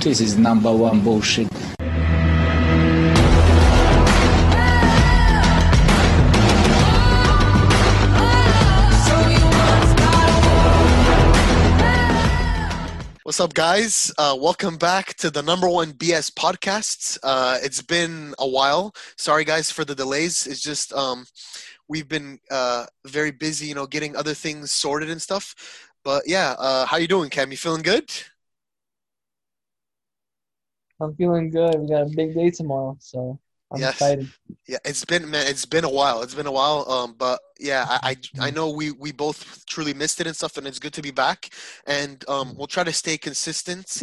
This is number one bullshit. What's up, guys? Uh, welcome back to the number one BS podcast. Uh, it's been a while. Sorry, guys, for the delays. It's just um, we've been uh, very busy, you know, getting other things sorted and stuff. But yeah, uh, how you doing, Cam? You feeling good? I'm feeling good. We got a big day tomorrow, so I'm Yes. excited. Yeah, it's been man, it's been a while. It's been a while. Um, but yeah, I, I I know we we both truly missed it and stuff, and it's good to be back. And um, we'll try to stay consistent.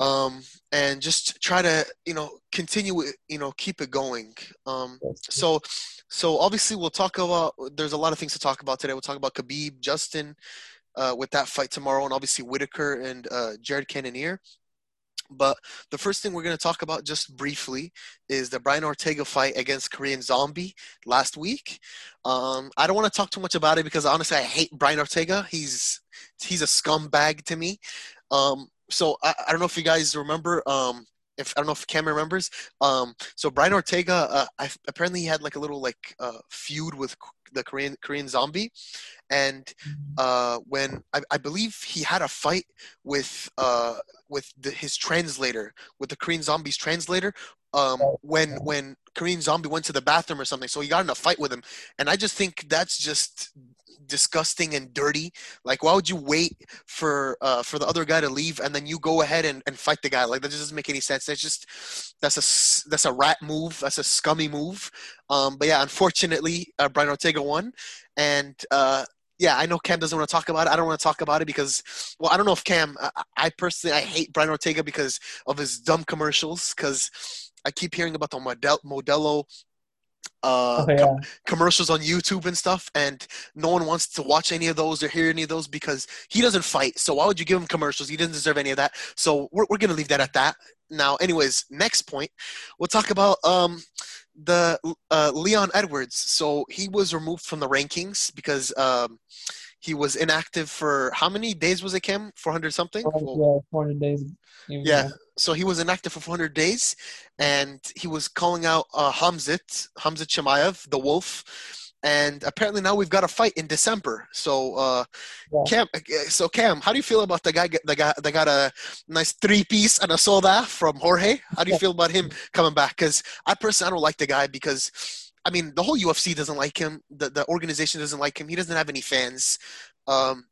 Um, and just try to you know continue it, you know keep it going. Um, so so obviously we'll talk about. There's a lot of things to talk about today. We'll talk about Khabib, Justin, uh, with that fight tomorrow, and obviously Whittaker and uh, Jared Cannonier. But the first thing we're going to talk about just briefly is the Brian Ortega fight against Korean Zombie last week. Um, I don't want to talk too much about it because honestly, I hate Brian Ortega. He's he's a scumbag to me. Um, so I, I don't know if you guys remember. Um, if I don't know if Cam remembers. Um, so Brian Ortega, uh, I, apparently he had like a little like uh, feud with the Korean Korean Zombie, and uh, when I, I believe he had a fight with uh, with the, his translator, with the Korean Zombie's translator, um, when when Korean Zombie went to the bathroom or something. So he got in a fight with him, and I just think that's just disgusting and dirty. Like, why would you wait for uh, for the other guy to leave and then you go ahead and, and fight the guy? Like that just doesn't make any sense. That's just that's a that's a rat move. That's a scummy move. Um, but yeah, unfortunately, uh, Brian Ortega won, and uh, yeah, I know Cam doesn't want to talk about it. I don't want to talk about it because, well, I don't know if Cam. I, I personally I hate Brian Ortega because of his dumb commercials. Because I keep hearing about the Model, Modelo uh, Oh, yeah. com- commercials on YouTube and stuff, and no one wants to watch any of those or hear any of those because he doesn't fight. So why would you give him commercials? He doesn't deserve any of that. So we're we're gonna leave that at that. Now, anyways, next point, we'll talk about um the uh, Leon Edwards. So he was removed from the rankings because um he was inactive for how many days was it, Kim? Four hundred something. Yeah, 400 days. Yeah. So he was inactive for 400 days, and he was calling out uh, Hamzat, Hamzat Chimaev, the Wolf, and apparently now we've got a fight in December. So, uh, Yeah. Cam, uh, so Cam, how do you feel about the guy? The guy that got a nice three piece and a soda from Jorge? How do you feel about him coming back? Because I personally I don't like the guy because. I mean, the whole UFC doesn't like him. The the organization doesn't like him. He doesn't have any fans, um,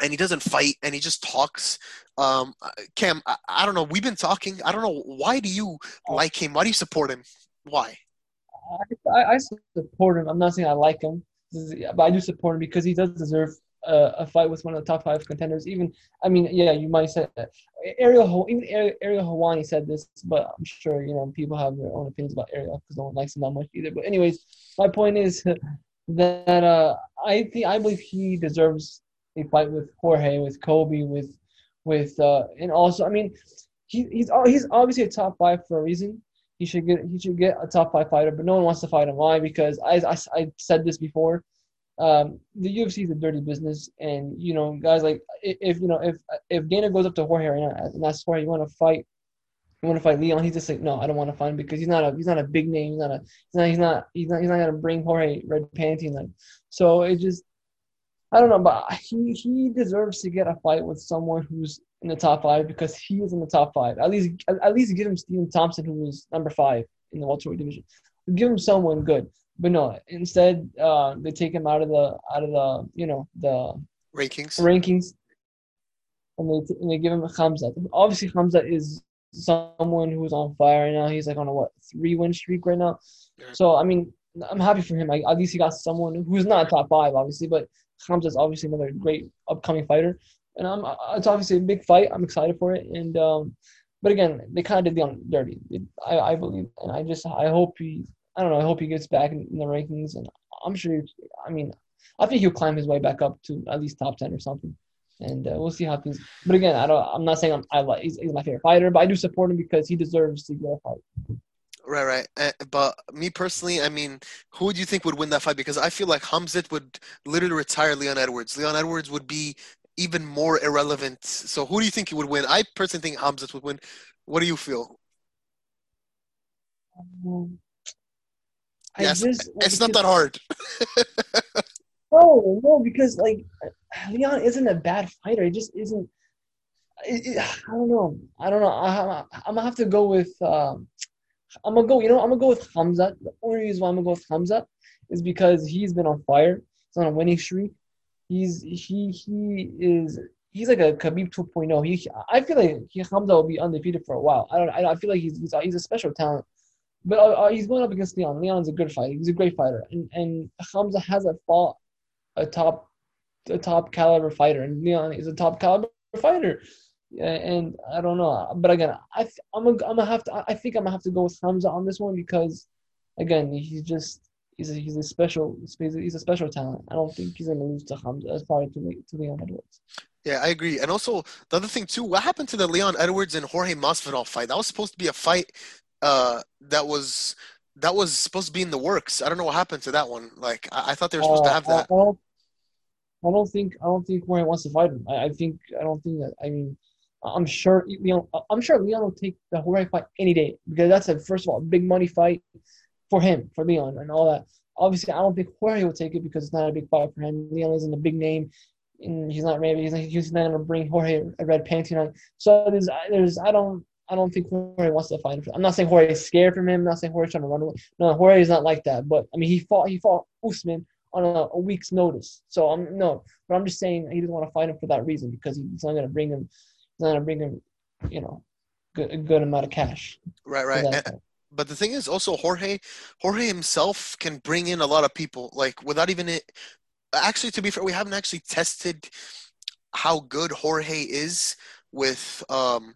and he doesn't fight. And he just talks. Um, uh, Cam, I, I don't know. We've been talking. I don't know. Why do you like him? Why do you support him? Why? I, I support him. I'm not saying I like him, but I do support him because he does deserve a, a fight with one of the top five contenders. Even, I mean, yeah, you might say. Ariel, even Ariel, Helwani said this, but I'm sure you know people have their own opinions about Ariel because no one likes him that much either. But anyways, my point is that uh, I think I believe he deserves a fight with Jorge, with Colby, with with uh, and also I mean, he, he's he's obviously a top five for a reason he should get he should get a top five fighter, but no one wants to fight him. Why? Because I I, I said this before. Um, the UFC is a dirty business, and you know, guys like if you know if if Dana goes up to Jorge right now and asks Jorge, you want to fight, you want to fight Leon, he's just like, no, I don't want to fight him because he's not a he's not a big name, he's not a he's not he's not he's not, he's not gonna bring Jorge red panty like. So it just I don't know, but he he deserves to get a fight with someone who's in the top five because he is in the top five. At least at, at least give him Stephen Thompson, who was number five in the welterweight division. Give him someone good. But no, instead uh, they take him out of the out of the you know the Rankings. rankings, and they and they give him a Hamzat. Obviously, Hamza is someone who's on fire right now. He's like on a what three win streak right now. Yeah. So I mean, I'm happy for him. I, at least he got someone who's not top five, obviously, but Hamzat's obviously another great upcoming fighter. And I'm uh, it's obviously a big fight. I'm excited for it. And um, but again, they kind of did Leon dirty. I I believe, and I just I hope he I don't know. I hope he gets back in, the rankings, and I'm sure. He, I mean, I think he'll climb his way back up to at least top ten or something. And uh, we'll see how things. But again, I don't. I'm not saying I'm, I like. He's, he's my favorite fighter, but I do support him because he deserves to get a fight. Right, right. Uh, but me personally, I mean, who do you think would win that fight? Because I feel like Hamzat would literally retire Leon Edwards. Leon Edwards would be even more irrelevant. So who do you think he would win? I personally think Hamzat would win. What do you feel? Um, Yes, just It's not that hard. No, no, because like Leon isn't a bad fighter. He just isn't. It, it- I don't know. I don't know. I, I'm gonna have to go with. Um, I'm gonna go. You know, I'm gonna go with Hamza. The only reason why I'm gonna go with Hamza is because he's been on fire. He's on a winning streak. He's he he is he's like a Khabib 2.0. He I feel like he, Hamza will be undefeated for a while. I don't. I, I feel like he's he's, he's a special talent. But uh, uh, he's going up against Leon. Leon's a good fighter. He's a great fighter, and and Hamza hasn't fought a top a top caliber fighter, and Leon is a top caliber fighter. And I don't know, but again, I th- I'm gonna I'm gonna have to. I think I'm gonna have to go with Hamza on this one because, again, he's just he's a, he's a special he's a, special talent. I don't think he's gonna lose to Hamza. That's probably to Le- to Leon Edwards. Yeah, I agree. And also the other thing too, what happened to the Leon Edwards and Jorge Masvidal fight? That was supposed to be a fight uh, that was that was supposed to be in the works. I don't know what happened to that one. Like I, I thought they were supposed to Uh, have I, I that. don't, I don't think I don't think Jorge wants to fight him. I, I think I don't think that. I mean, I'm sure Leon. I'm sure Leon will take the Jorge fight any day because that's a first of all big money fight for him for Leon and all that. Obviously, I don't think Jorge will take it because it's not a big fight for him. Leon isn't a big name, and he's not ready. He's not, he's not going to bring Jorge a red panty on. So there's there's I don't. I don't think Jorge wants to fight him. I'm not saying Jorge is scared from him. I'm not saying Jorge's trying to run away. No, Jorge is not like that. But I mean, he fought. He fought Usman on a, a week's notice. So I'm no, but I'm just saying he doesn't want to fight him for that reason because he's not going to bring him. He's not going to bring him, you know, good, a good amount of cash. Right, right. And- but the thing is also Jorge Jorge himself can bring in a lot of people like without even it actually to be fair we haven't actually tested how good Jorge is with um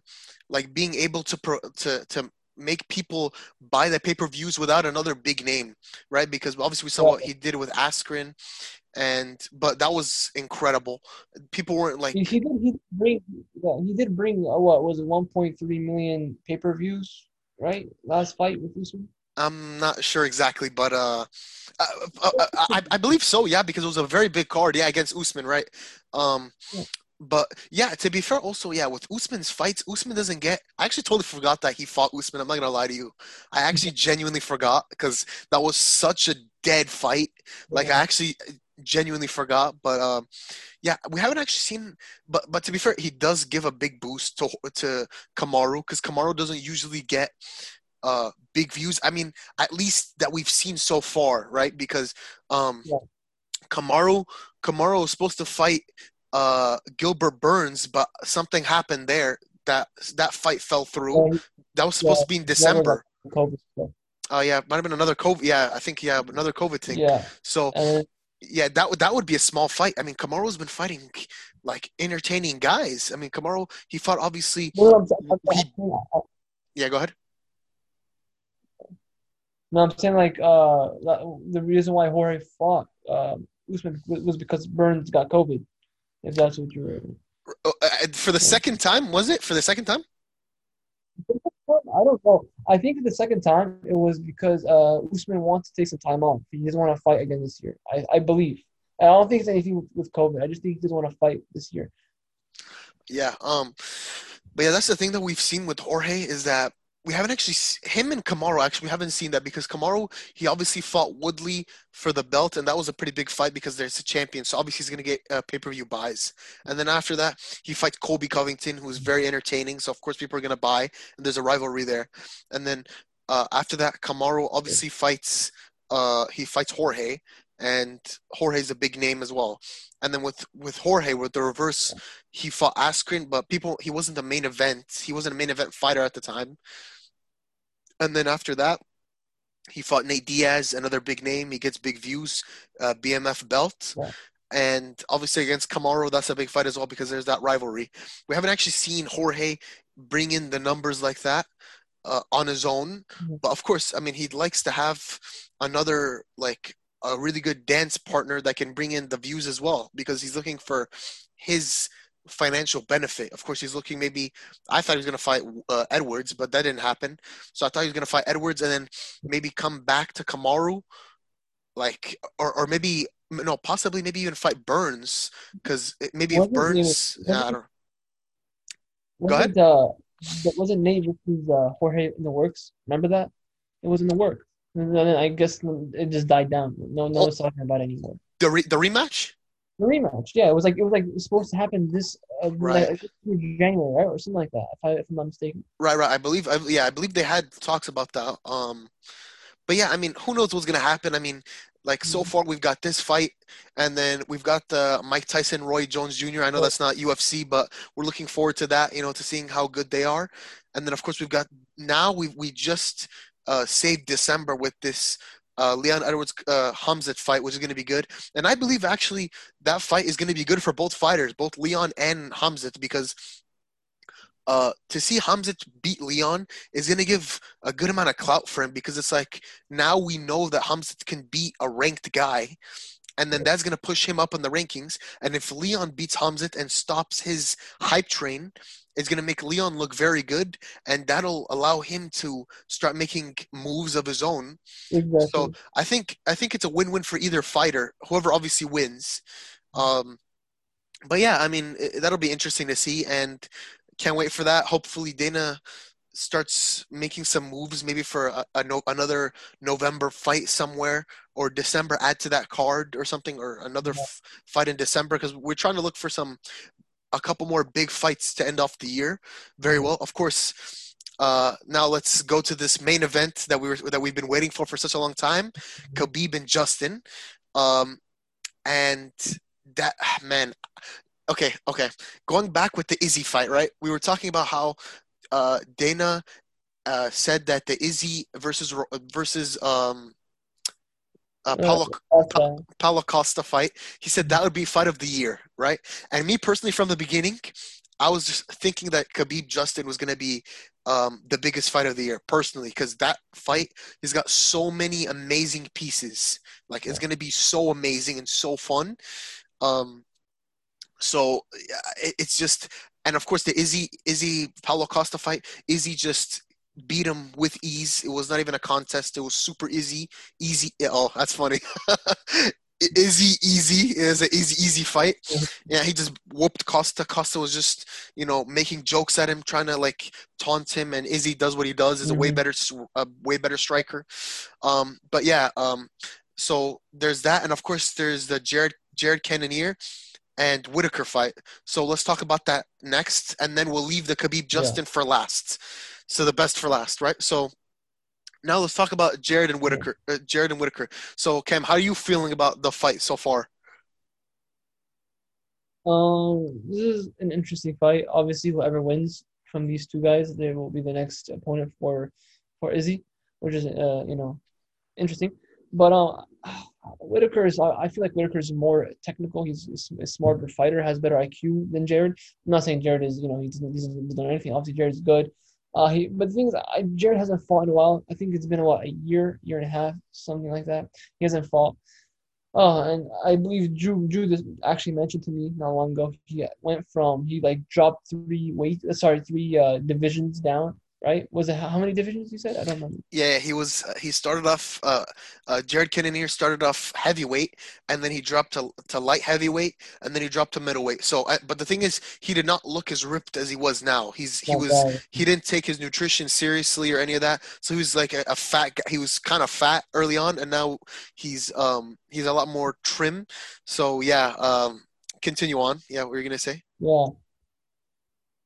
like being able to pro, to to make people buy the pay-per-views without another big name right because obviously we saw what he did with Askren and but that was incredible people weren't like He, he did. He did bring. Yeah, he did bring. Uh, what was it? 1.3 million pay per views, right? Last fight with Usman. I'm not sure exactly, but uh, uh, uh, I, I believe so. Yeah, because it was a very big card. Yeah, against Usman, right? Um. But yeah, to be fair, also yeah, with Usman's fights, Usman doesn't get. I actually totally forgot that he fought Usman. I'm not gonna lie to you. I actually genuinely forgot because that was such a dead fight. Like I actually genuinely forgot. But um, yeah, we haven't actually seen. But but to be fair, he does give a big boost to to Kamaru because Kamaru doesn't usually get uh big views. I mean, at least that we've seen so far, right? Because um, Yeah. Kamaru Kamaru was supposed to fight uh Gilbert Burns, but something happened there that that fight fell through. He- That was supposed yeah, to be in December. got COVID stuff. Oh yeah, might have been another COVID. Yeah, I think yeah, another COVID thing. Yeah, So yeah, that would that would be a small fight. I mean, Kamaru's been fighting like entertaining guys. I mean, Kamaru he fought obviously. no, I'm, I'm, I'm, He- Yeah, go ahead. no, I'm saying like uh the reason why Jorge fought um Usman was was because Burns got COVID. If that's what you're. Uh, uh, for the second time, was it for the second time? I don't know. I think the second time it was because uh, Usman wants to take some time off. He doesn't want to fight again this year. I, I believe. I don't think it's anything with, with COVID. I just think he doesn't want to fight this year. Yeah. Um, but yeah, that's the thing that we've seen with Jorge is that we haven't actually him and Kamaru actually we haven't seen that because Kamaru he obviously fought Woodley for the belt and that was a pretty big fight because there's a champion so obviously he's gonna get uh, pay per view buys and then after that he fights Colby Covington who's very entertaining so of course people are gonna buy and there's a rivalry there and then uh, after that Kamaru obviously fights uh, he fights Jorge and Jorge's a big name as well and then with with Jorge with the reverse he fought Askren, but people he wasn't the main event. He wasn't a main event fighter at the time. And then after that, he fought Nate Diaz, another big name. He gets big views, uh, BMF belt. Yeah. And obviously against Kamaru, that's a big fight as well because there's that rivalry. We haven't actually seen Jorge bring in the numbers like that uh, on his own. Mhm. But of course, I mean, he likes to have another like a really good dance partner that can bring in the views as well because he's looking for his financial benefit. Of course, he's looking maybe. I thought he was going to fight uh, Edwards, but that didn't happen. So I thought he was going to fight Edwards and then maybe come back to Kamaru, like or or maybe no, possibly maybe even fight Burns because maybe if Burns, yeah, I don't. Wasn't uh, that wasn't Nate versus uh, Jorge in the works? Remember that? It was in the works. And then I guess it just died down. No, no Oh. one's talking about it anymore. The re- the rematch. The rematch, yeah, it was like it was like it was supposed to happen this uh, Right. like, January, right, or something like that. If, I, if I'm not mistaken. Right, right. I believe, I, yeah, I believe they had talks about that. Um, but yeah, I mean, who knows what's gonna happen? I mean, like so Mhm. far we've got this fight, and then we've got the Mike Tyson, Roy Jones Jr. I know that's not UFC, but we're looking forward to that. You know, to seeing how good they are, and then of course we've got now we we just uh, saved December with this. Uh, Leon Edwards uh, Hamzat fight, which is going to be good, and I believe actually that fight is going to be good for both fighters, both Leon and Hamzat, because uh, to see Hamzat beat Leon is going to give a good amount of clout for him because it's like now we know that Hamzat can beat a ranked guy, and then that's going to push him up in the rankings. And if Leon beats Hamzat and stops his hype train, it's going to make Leon look very good, and that'll allow him to start making moves of his own. Exactly. So I think I think it's a win-win for either fighter, whoever obviously wins. Um, but yeah, I mean that'll be interesting to see, and can't wait for that. Hopefully, Dana starts making some moves, maybe for a, a no, another November fight somewhere, or December add to that card or something, or another Yeah. f- fight in December because we're trying to look for some a couple more big fights to end off the year. Very Mhm. well, of course. Uh, now let's go to this main event that we were that we've been waiting for for such a long time, Khabib and Justin, um, and that man. Okay, okay. Going back with the Izzy fight, right? We were talking about how uh, Dana uh, said that the Izzy versus versus um, uh, Paulo Paulo Costa fight. He said that would be fight of the year, right? And me personally, from the beginning, I was just thinking that Khabib Justin was going to be um, the biggest fight of the year, personally, because that fight has got so many amazing pieces. Like it's going to be so amazing and so fun. Um, so it, it's just, and of course the Izzy Izzy Paulo Costa fight. Izzy just beat him with ease. It was not even a contest. It was super easy, easy. Oh, that's funny. Izzy easy is an easy easy fight. Yeah, he just whooped Costa. Costa was just you know making jokes at him, trying to like taunt him, and Izzy does what he does. is a way Mhm. better a way better striker. Um, but yeah, um, so there's that, and of course there's the Jared Jared Cannonier and Whittaker fight. So let's talk about that next, and then we'll leave the Khabib Justin for last. So the best for last, right? So now let's talk about Jared and Whittaker. Uh, Jared and Whittaker. So Cam, how are you feeling about the fight so far? Um, this is an interesting fight. Obviously, whoever wins from these two guys, they will be the next opponent for for Izzy, which is uh, you know, interesting. But um, Whittaker is. I feel like Whittaker is more technical. He's a smarter fighter, has better IQ than Jared. I'm not saying Jared is, you know, he doesn't, he doesn't done anything. Obviously, Jared's good. Uh, he, but the thing is, I, Jared hasn't fought in a while. I think it's been what a year, year and a half, something like that. He hasn't fought. Oh, and I believe Drew Drew actually mentioned to me not long ago. He went from he like dropped three weight, sorry, three uh divisions down. Right? Was it how many divisions you said? I don't remember. Yeah, he was. Uh, he started off. Uh, uh, Jared Cannonier started off heavyweight, and then he dropped to to light heavyweight, and then he dropped to middleweight. So, uh, but the thing is, he did not look as ripped as he was now. He's he was he didn't take his nutrition seriously or any of that. So he was like a, a fat guy. He was kind of fat early on, and now he's um he's a lot more trim. So yeah, um, continue on. Yeah, what were you gonna say? Yeah.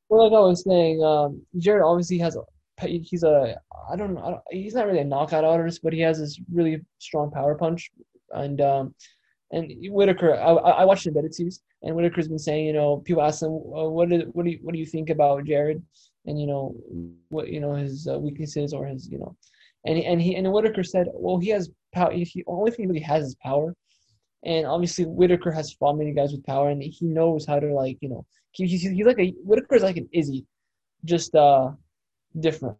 Well, like I was saying, um, Jared obviously has a he's a I don't know he's not really a knockout artist, but he has this really strong power punch, and um, and Whittaker I I watched the embedded series, and Whittaker's been saying you know people ask him uh, what did what do you what do you think about Jared, and you know what you know his uh, weaknesses or his you know, and and he and Whittaker said well he has power he only thing he really has is power. And obviously, Whittaker has fought many guys with power, and he knows how to like you know he, he's, he's like a Whittaker's like an Izzy, just uh different,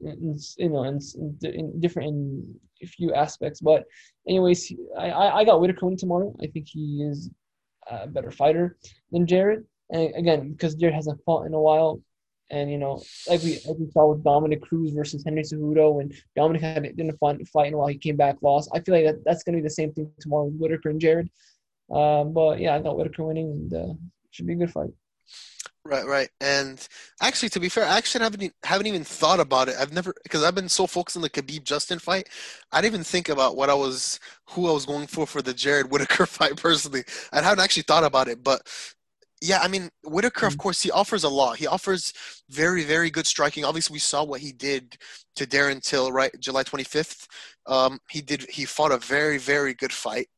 in, you know, in, in different in a few aspects. But anyways, I I got Whittaker winning tomorrow. I think he is a better fighter than Jared. And again, because Jared hasn't fought in a while, And you know, like we like we saw with Dominick Cruz versus Henry Cejudo, when Dominick had didn't fight fight in a while he came back lost. I feel like that, that's going to be the same thing tomorrow with Whittaker and Jared. Um, but yeah, I got Whittaker winning, and uh, should be a good fight. Right, right. And actually, to be fair, I actually haven't haven't even thought about it. I've never because I've been so focused on the Khabib Justin fight. I didn't even think about what I was who I was going for for the Jared Whittaker fight personally. I haven't actually thought about it, but yeah, I mean Whittaker, of Mhm. course, he offers a lot. He offers very, very good striking. Obviously, we saw what he did to Darren Till, right, July 25th. Um, he did. He fought a very, very good fight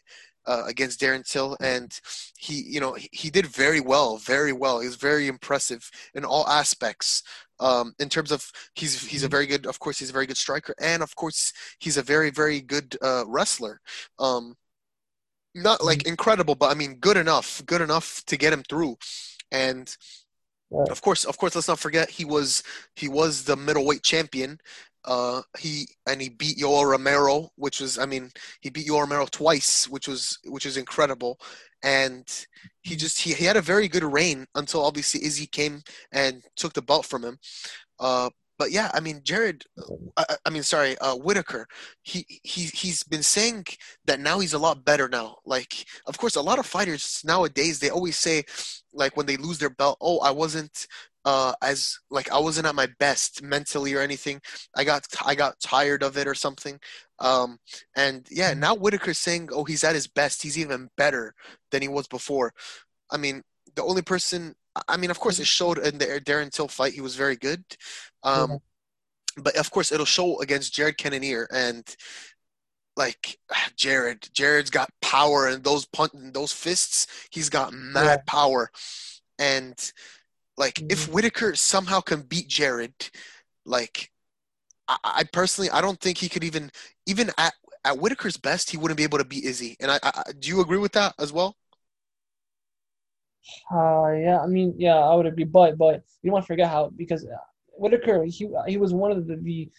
uh, against Darren Till, and he, you know, he, he did very well, very well. He was very impressive in all aspects. Um, in terms of he's he's a very good, of course, he's a very good striker, and of course, he's a very, very good uh, wrestler. Um, not like incredible, but I mean, good enough, good enough to get him through. And of course, of course, let's not forget he was he was the middleweight champion. Uh, he and he beat Yoel Romero, which was I mean he beat Yoel Romero twice, which was which is incredible. And he just he, he had a very good reign until obviously Izzy came and took the belt from him. Uh, but yeah, I mean Jared, I, I- mean sorry, uh, Whittaker. He he he's been saying that now he's a lot better now. Like of course, a lot of fighters nowadays they always say like when they lose their belt, oh I wasn't uh as like I wasn't at my best mentally or anything. I got I got tired of it or something. Um and yeah, Mhm. now Whittaker's saying oh he's at his best. He's even better than he was before. I mean, the only person I mean, of course, it showed in the Darren Till fight. He was very good. Um, But of course, it'll show against Jared Cannonier and like Jared. Jared's got power and those punch, those fists. He's got mad Yeah. power. And like, if Mhm. Whittaker somehow can beat Jared, like, I, I personally, I don't think he could even even at at Whittaker's best, he wouldn't be able to beat Izzy. And I, I do you agree with that as well? Uh, yeah, I mean, yeah, I would agree, but but you don't want to forget how because Whittaker he he was one of the, the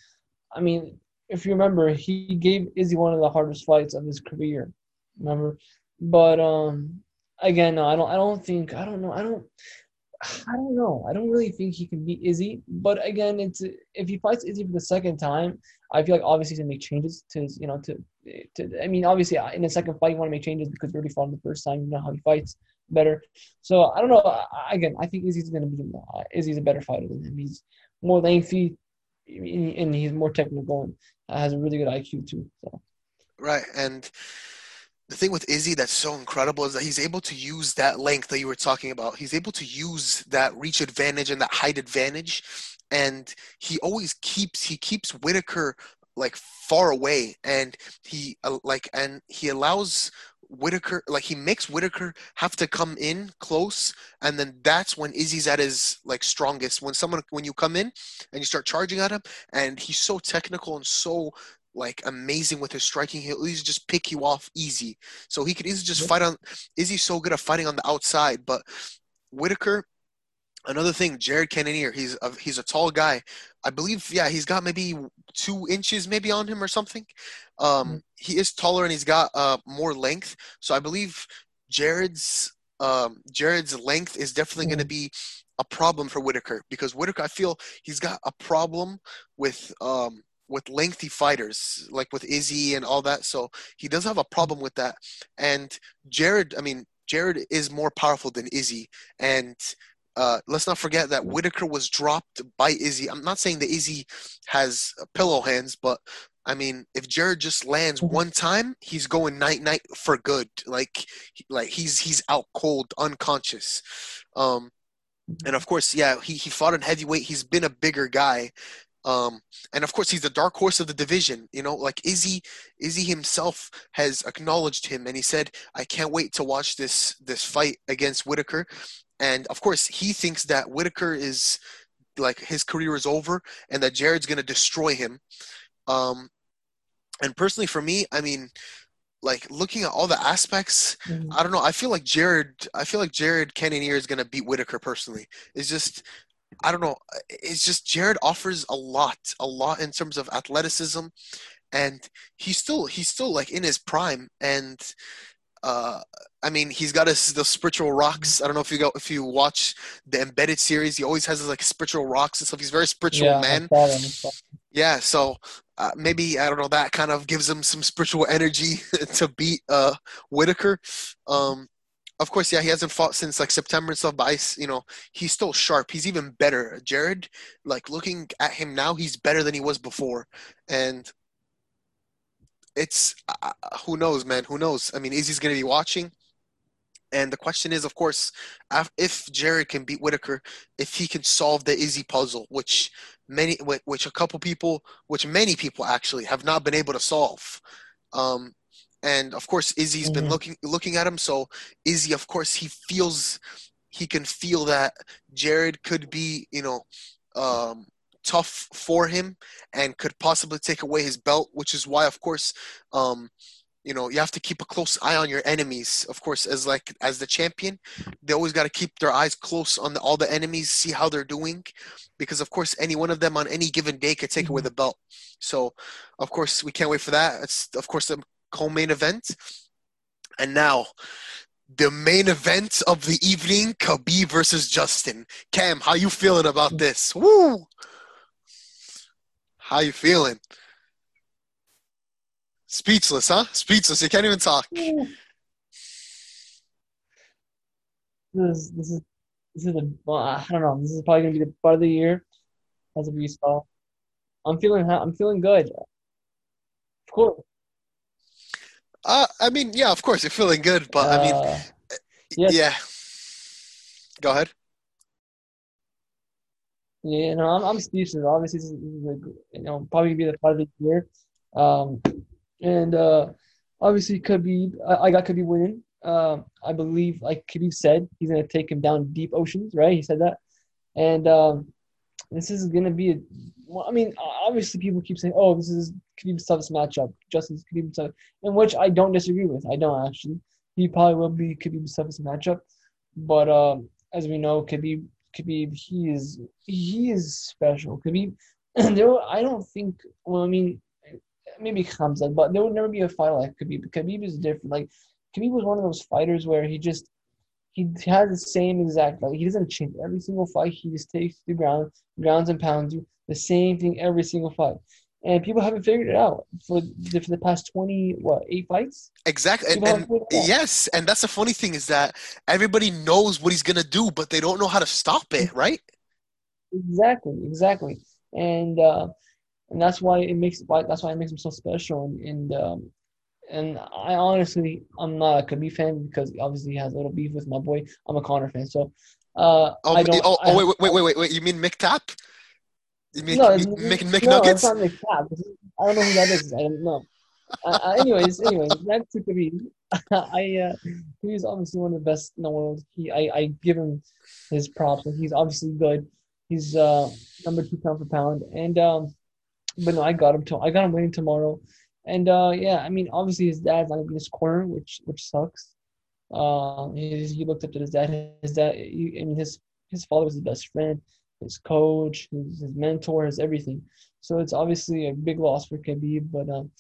I mean, if you remember, he gave Izzy one of the hardest fights of his career. Remember, but um, again, no, I don't I don't think I don't know I don't I don't know I don't really think he can beat Izzy. But again, it's if he fights Izzy for the second time, I feel like obviously he's gonna make changes to his you know to to I mean obviously uh, in the second fight you want to make changes because you already fought him the first time you know how he fights better. So I don't know. I- Again, I think Izzy's to be uh, Izzy's a better fighter than him. He's more lengthy, and and he's more technical and has a really good IQ too. So Right. And the thing with Izzy that's so incredible is that he's able to use that length that you were talking about. He's able to use that reach advantage and that height advantage. And he always keeps he keeps Whittaker like far away and he uh, like and he allows Whittaker like he makes Whittaker have to come in close and then that's when Izzy's at his like strongest when someone when you come in and you start charging at him and he's so technical and so like amazing with his striking. He'll easily just pick you off easy. So he could easily just fight on. Is he so good at fighting on the outside, but Whittaker. Another thing, Jared Cannonier. He's a, he's a tall guy. I believe, yeah, he's got maybe two inches maybe on him or something. Um, he is taller and he's got uh, more length. So I believe Jared's um, Jared's length is definitely going to be a problem for Whittaker because Whittaker, I feel he's got a problem with um, with lengthy fighters, like with Izzy and all that. So he does have a problem with that. And Jared, I mean, Jared is more powerful than Izzy. And uh, let's not forget that Whittaker was dropped by Izzy. I'm not saying that Izzy has pillow hands, but I mean, if Jared just lands Mhm. one time, he's going night night for good. Like, like he's he's out cold, unconscious. Um, and of course, yeah, he, he fought in heavyweight. He's been a bigger guy. Um, and of course, he's the dark horse of the division. You know, like Izzy, Izzy himself has acknowledged him, and he said, "I can't wait to watch this this fight against Whittaker." And of course, he thinks that Whittaker is like his career is over, and that Jared's gonna destroy him. Um, and personally, for me, I mean, like looking at all the aspects, Mhm. I don't know. I feel like Jared. I feel like Jared Cannonier is gonna beat Whittaker personally. It's just, I don't know. It's just Jared offers a lot, a lot in terms of athleticism, and he's still he's still like in his prime. And uh, I mean, he's got his the spiritual rocks. I don't know if you go if you watch the embedded series. He always has his, like spiritual rocks and stuff. He's a very spiritual yeah, man. saw that, I saw that. Yeah, so uh, maybe I don't know that kind of gives him some spiritual energy to beat uh, Whittaker. Um, of course, yeah, he hasn't fought since like September and stuff, but I, you know, he's still sharp. He's even better. Jared, like looking at him now, he's better than he was before, and it's uh, who knows, man? Who knows? I mean, Izzy's gonna be watching. And the question is, of course, if Jared can beat Whittaker, if he can solve the Izzy puzzle, which many, which a couple people, which many people actually have not been able to solve. Um, and of course, Izzy's been Mhm. looking looking at him. So Izzy, of course, he feels he can feel that Jared could be, you know, um, tough for him and could possibly take away his belt. Which is why, of course, um, you know you have to keep a close eye on your enemies of course as like as the champion they always got to keep their eyes close on the, all the enemies see how they're doing because of course any one of them on any given day could take away the belt so of course we can't wait for that it's of course the co-main event and now the main event of the evening Khabib versus Justin Cam how you feeling about this woo how you feeling speechless huh speechless you can't even talk This is this is this is the well, I don't know. This is probably gonna be the part of the year, as we saw. I'm feeling I'm feeling good. Of course. Uh, I mean, yeah, of course you're feeling good, but I mean, Uh, yes. yeah. Go ahead. Yeah, no, I'm, I'm speechless. Obviously, this is, like, you know, probably be the fight of the year. Um, and uh, obviously, Khabib, I, I got Khabib winning. Um, I believe, like Khabib said, he's gonna take him down deep oceans, right? He said that. And um, this is gonna be a. Well, I mean, obviously, people keep saying, "Oh, this is Khabib's toughest matchup." Justin's Khabib's toughest, in which I don't disagree with. I don't actually. He probably will be Khabib's toughest matchup, but um, as we know, Khabib Khabib, he is he is special. Khabib, there will, I don't think. Well, I mean, maybe Khamzat, but there would never be a fighter like Khabib. Khabib is different. Like Khabib was one of those fighters where he just he has the same exact like he doesn't change every single fight. He just takes the ground, grounds and pounds you the same thing every single fight. And people haven't figured it out for the, for the past twenty what eight fights. Exactly. And, and figured it out. yes, and that's the funny thing is that everybody knows what he's gonna do, but they don't know how to stop it, right? Exactly, exactly, and uh, and that's why it makes why that's why it makes him so special. And and um, and I honestly I'm not a Khabib fan because obviously he has a little beef with my boy. I'm a Conor fan, so uh, Oh, I don't. oh, I- oh wait, wait, wait, wait, wait. You mean Mick Tap? You mean no, no, Nuggets? it's not McCap. I don't know who that is. I don't know. Uh, uh, anyways, anyways, back to Khabib. I uh, he's obviously one of the best in the world. He, I, I give him his props. and He's obviously good. He's uh, number two pound for pound, and um, but no, I got him. To, I got him winning tomorrow, and uh, yeah, I mean, obviously his dad's not in his corner, which which sucks. Uh, he, he looked up to his dad. His dad, he, I mean, his his father was his best friend, his coach, his, his mentor, his everything. So it's obviously a big loss for Khabib. But um,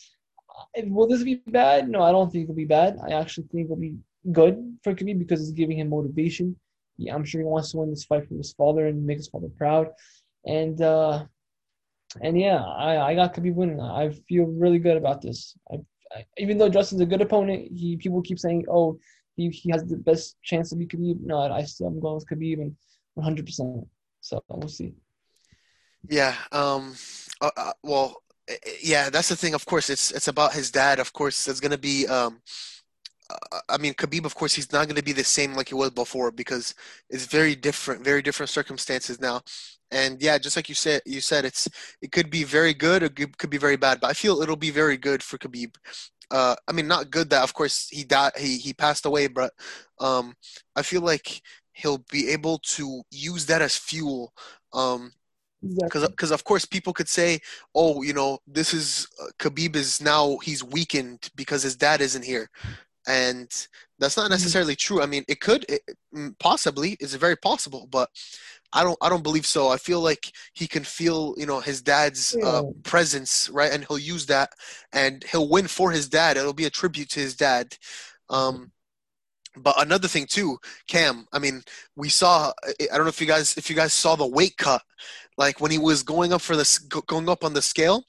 will this be bad? No, I don't think it'll be bad. I actually think it'll be good for Khabib because it's giving him motivation. Yeah, I'm sure he wants to win this fight for his father and make his father proud. And uh, and yeah, I, I got Khabib winning. I feel really good about this. I, I, even though Justin's a good opponent, he people keep saying, oh, he, he has the best chance to beat Khabib. No, I, I still am going with Khabib and 100. percent So we'll see. Yeah. Um. Uh, uh, well, eh, eh, yeah. That's the thing. Of course, it's it's about his dad. Of course, it's gonna be. Um. uh, I mean, Khabib. Of course, he's not gonna be the same like he was before because it's very different, very different circumstances now. And yeah, just like you said, you said it's it could be very good or could could be very bad. But I feel it'll be very good for Khabib. Uh, I mean, not good that of course he died, he he passed away, but um, I feel like he'll be able to use that as fuel. Um, Exactly. because of course people could say oh you know this is uh, khabib is now he's weakened because his dad isn't here. And that's not necessarily true. I mean it could it, mm, possibly it's very possible but i don't i don't believe so. I feel like he can feel you know his dad's uh, presence right? And he'll use that and he'll win for his dad. It'll be a tribute to his dad. Um, but another thing too, Cam. I mean, we saw. I don't know if you guys if you guys saw the weight cut, like when he was going up for this going up on the scale.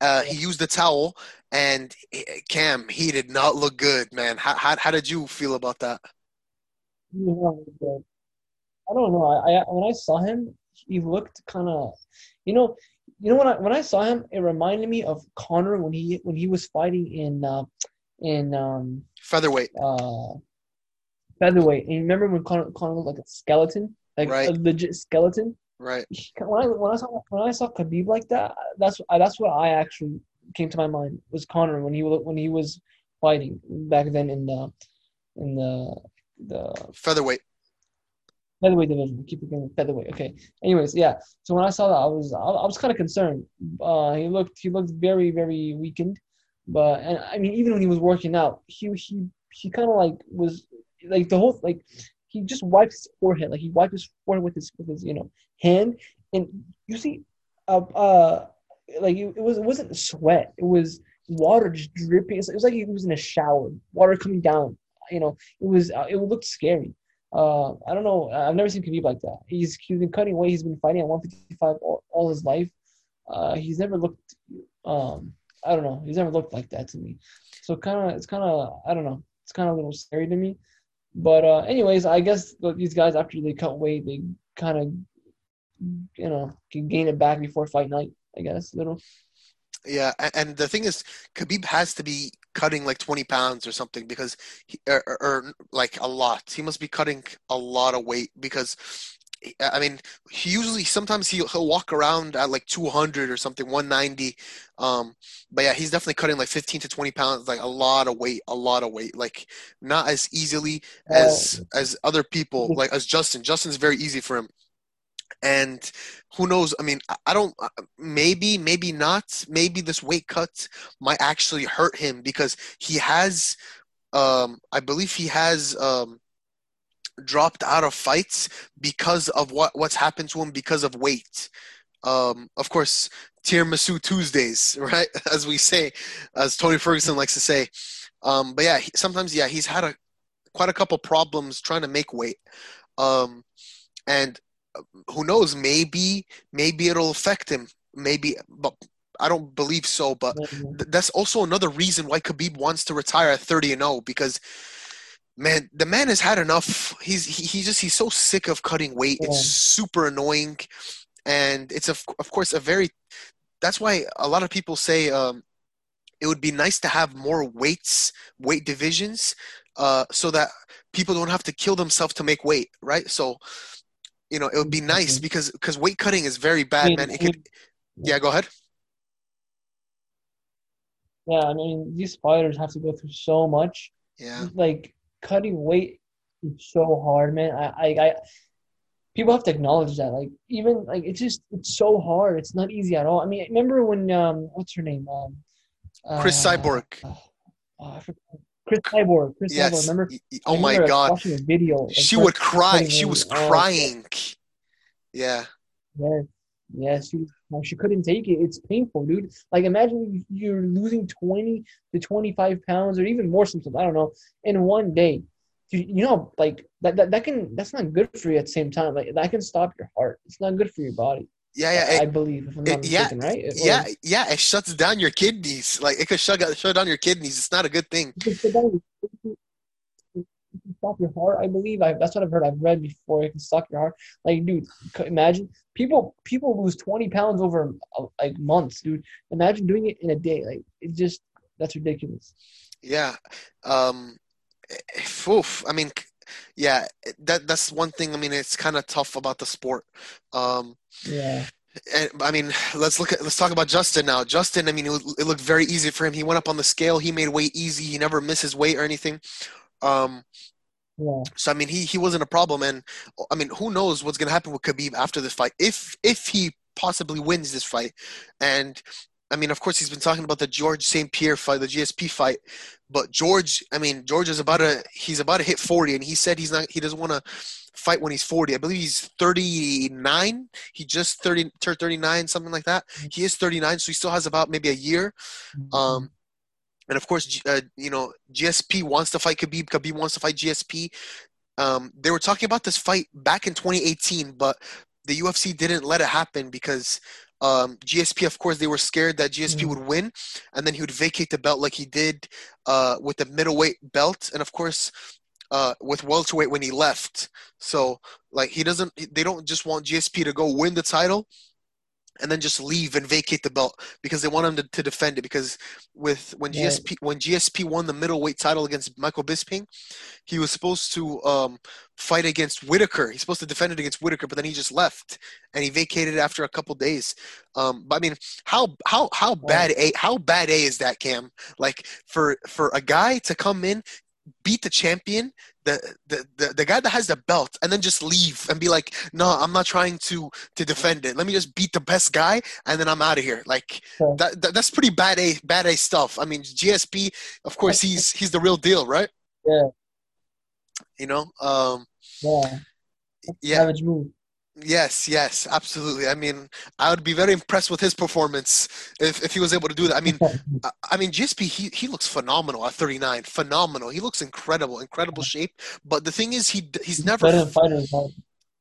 Uh, he used the towel, and eh, Cam, he did not look good, man. How, how, how did you feel about that? I don't know. I, I when I saw him, he looked kind of, you know, you know when I when I saw him, it reminded me of Conor when he when he was fighting in uh, in um, Featherweight. uh, featherweight. And you remember when Conor, Conor looked like a skeleton, like Right. a legit skeleton. Right. He- When I when I saw when I saw Khabib like that, that's that's what I actually came to my mind was Conor when he when he was fighting back then in the in the the Featherweight. featherweight division. Keep forgetting featherweight. Okay. Anyways, yeah. So when I saw that, I was I, I was kind of concerned. Uh, he looked he looked very very weakened, but and I mean even when he was working out, he he he kind of like was like the whole like he just wipes his forehead like he wipes his forehead with his with his you know hand and you see uh uh like it, it was it wasn't sweat it was water just dripping it was like he was in a shower water coming down you know it was uh, it looked scary uh, I don't know. I've never seen Khabib like that. He's he's been cutting weight. He's been fighting at 155 all, all his life. Uh, he's never looked. Um, I don't know. He's never looked like that to me. So kind of, it's kind of, I don't know. It's kind of a little scary to me. But uh, anyways, I guess these guys after they cut weight, they kind of, you know, can gain it back before fight night. I guess little. Yeah, and the thing is, Khabib has to be cutting like 20 pounds or something because, he, or, or, or like a lot. He must be cutting a lot of weight because, I mean, he usually sometimes he'll, he'll walk around at like 200 or something, 190. Um, but yeah, he's definitely cutting like 15 to 20 pounds, like a lot of weight, a lot of weight. Like not as easily as as other people, like as Justin. Justin's very easy for him and who knows i mean I- don't uh, maybe maybe not maybe this weight cut might actually hurt him because he has um i believe he has um dropped out of fights because of what what's happened to him because of weight. Um of course tiramisu tuesdays right? As we say as tony ferguson likes to say. Um but yeah he, sometimes yeah he's had a quite a couple problems trying to make weight. Um and who knows maybe maybe it'll affect him. Maybe but i don't believe so but th- that's also another reason why khabib wants to retire at 30 and 0 because man the man has had enough. He's he, he just he's so sick of cutting weight. It's super annoying. And it's of, of course a very that's why a lot of people say um it would be nice to have more weights weight divisions uh so that people don't have to kill themselves to make weight right? So you know it would be nice Mhm. because because weight cutting is very bad man. It could yeah go ahead. Yeah, I mean, these fighters have to go through so much. yeah. Like cutting weight is so hard, man. I, I, I people have to acknowledge that. Like even like it's just it's so hard. It's not easy at all. I mean, remember when um what's her name um Cris uh, Cyborg. oh, I forgot. Cris Cyborg. Cris Cyborg. Remember? Y- y- I oh my god Watching a video. she would cry she was Oh, crying yeah Yes, yes, she, she couldn't take it. It's painful, dude. Like, imagine you're losing 20 to 25 pounds or even more sometimes, I don't know, in one day. You, know, like, that, that, that can, that's not good for you at the same time. Like, that can stop your heart. It's not good for your body. yeah yeah I it- believe, if I'm it- not yeah, right? Or- yeah yeah it shuts down your kidneys like it could shut, shut down your kidneys it's not a good thing It can stop your- it can- it can stop your heart, I believe. I, that's what I've heard. I've read before. It can stop your heart. Like, dude, imagine people people lose 20 pounds over uh, like months, dude. Imagine doing it in a day. Like, it just that's ridiculous. Yeah. Um, eh, oof, I mean, yeah, that that's one thing. I mean, it's kind of tough about the sport. Um, Yeah. and I mean, let's look at let's talk about Justin now. Justin, I mean, it, it looked very easy for him. He went up on the scale. He made weight easy. He never misses weight or anything. Um, Yeah. so I mean, he he wasn't a problem. And I mean, who knows what's gonna happen with Khabib after this fight? If if he possibly wins this fight, and I mean, of course, he's been talking about the George St. Pierre fight, the GSP fight. But George, I mean, George is about to he's about to hit 40, and he said he's not he doesn't want to fight when he's 40. I believe he's 39. He just 30 turned 39, something like that. He is 39, so he still has about maybe a year. Um, and of course, uh, you know, GSP wants to fight Khabib. Khabib wants to fight GSP. Um, they were talking about this fight back in 2018, but the UFC didn't let it happen because um, GSP, of course, they were scared that GSP Mhm. would win, and then he would vacate the belt like he did uh, with the middleweight belt, and of course, uh, with welterweight when he left. So, like, he doesn't. They don't just want GSP to go win the title and then just leave and vacate the belt because they want him to, to defend it. Because with when Right. GSP when GSP won the middleweight title against Michael Bisping, he was supposed to um, fight against Whittaker. He's supposed to defend it against Whittaker, but then he just left and he vacated after a couple days. Um, but I mean, how how how bad a how bad a is that, Cam? Like for for a guy to come in, beat the champion, the the the, the guy that has the belt, and then just leave and be like, no, I'm not trying to to defend it. Let me just beat the best guy, and then I'm out of here. Like Sure. that, that that's pretty bad a bad a stuff. I mean, GSP, of course, he's he's the real deal, right? Yeah. You know, um, Yeah. yeah, Savage move. Yes, yes, absolutely. I mean, I would be very impressed with his performance if, if he was able to do that. I mean, I- I mean, GSP, he, he looks phenomenal at 39. Phenomenal. He looks incredible, incredible shape. But the thing is, he he's never better. Like,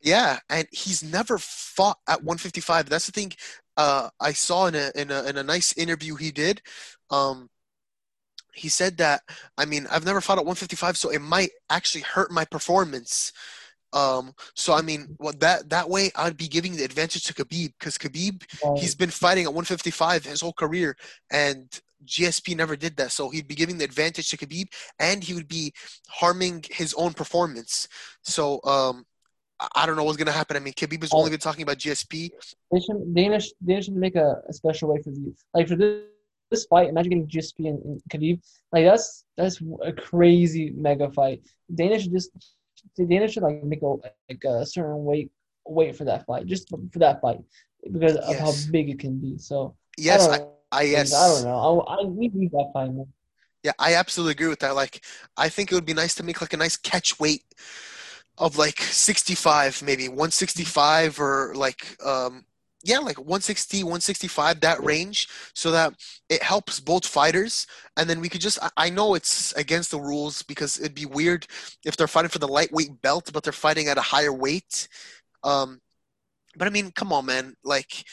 Yeah, and he's never fought at 155. That's the thing. Uh, I saw in a in a in a nice interview he did. Um, he said that I mean I've never fought at 155, so it might actually hurt my performance. Um, so I mean, well, that that way I'd be giving the advantage to Khabib because Khabib like, he's been fighting at 155 his whole career, and GSP never did that. So he'd be giving the advantage to Khabib, and he would be harming his own performance. So um, I- don't know what's gonna happen. I mean, Khabib has only been talking about GSP. They should Dana Dana should make a, a special way for you. like for this this fight. Imagine getting GSP and, and Khabib. Like that's that's a crazy mega fight. Dana should just Dana should like make a like a certain weight weight for that fight, just for, that fight because of Yes. how big it can be. So Yes, I I, I yes, I don't know. I, I we need that fight, man. Yeah, I absolutely agree with that. Like, I think it would be nice to make like a nice catch weight of like 65, maybe 165 or like, um, yeah, like 160, 165, that range, so that it helps both fighters. And then we could just, I- know it's against the rules because it'd be weird if they're fighting for the lightweight belt, but they're fighting at a higher weight. Um, but I mean, come on, man. Like,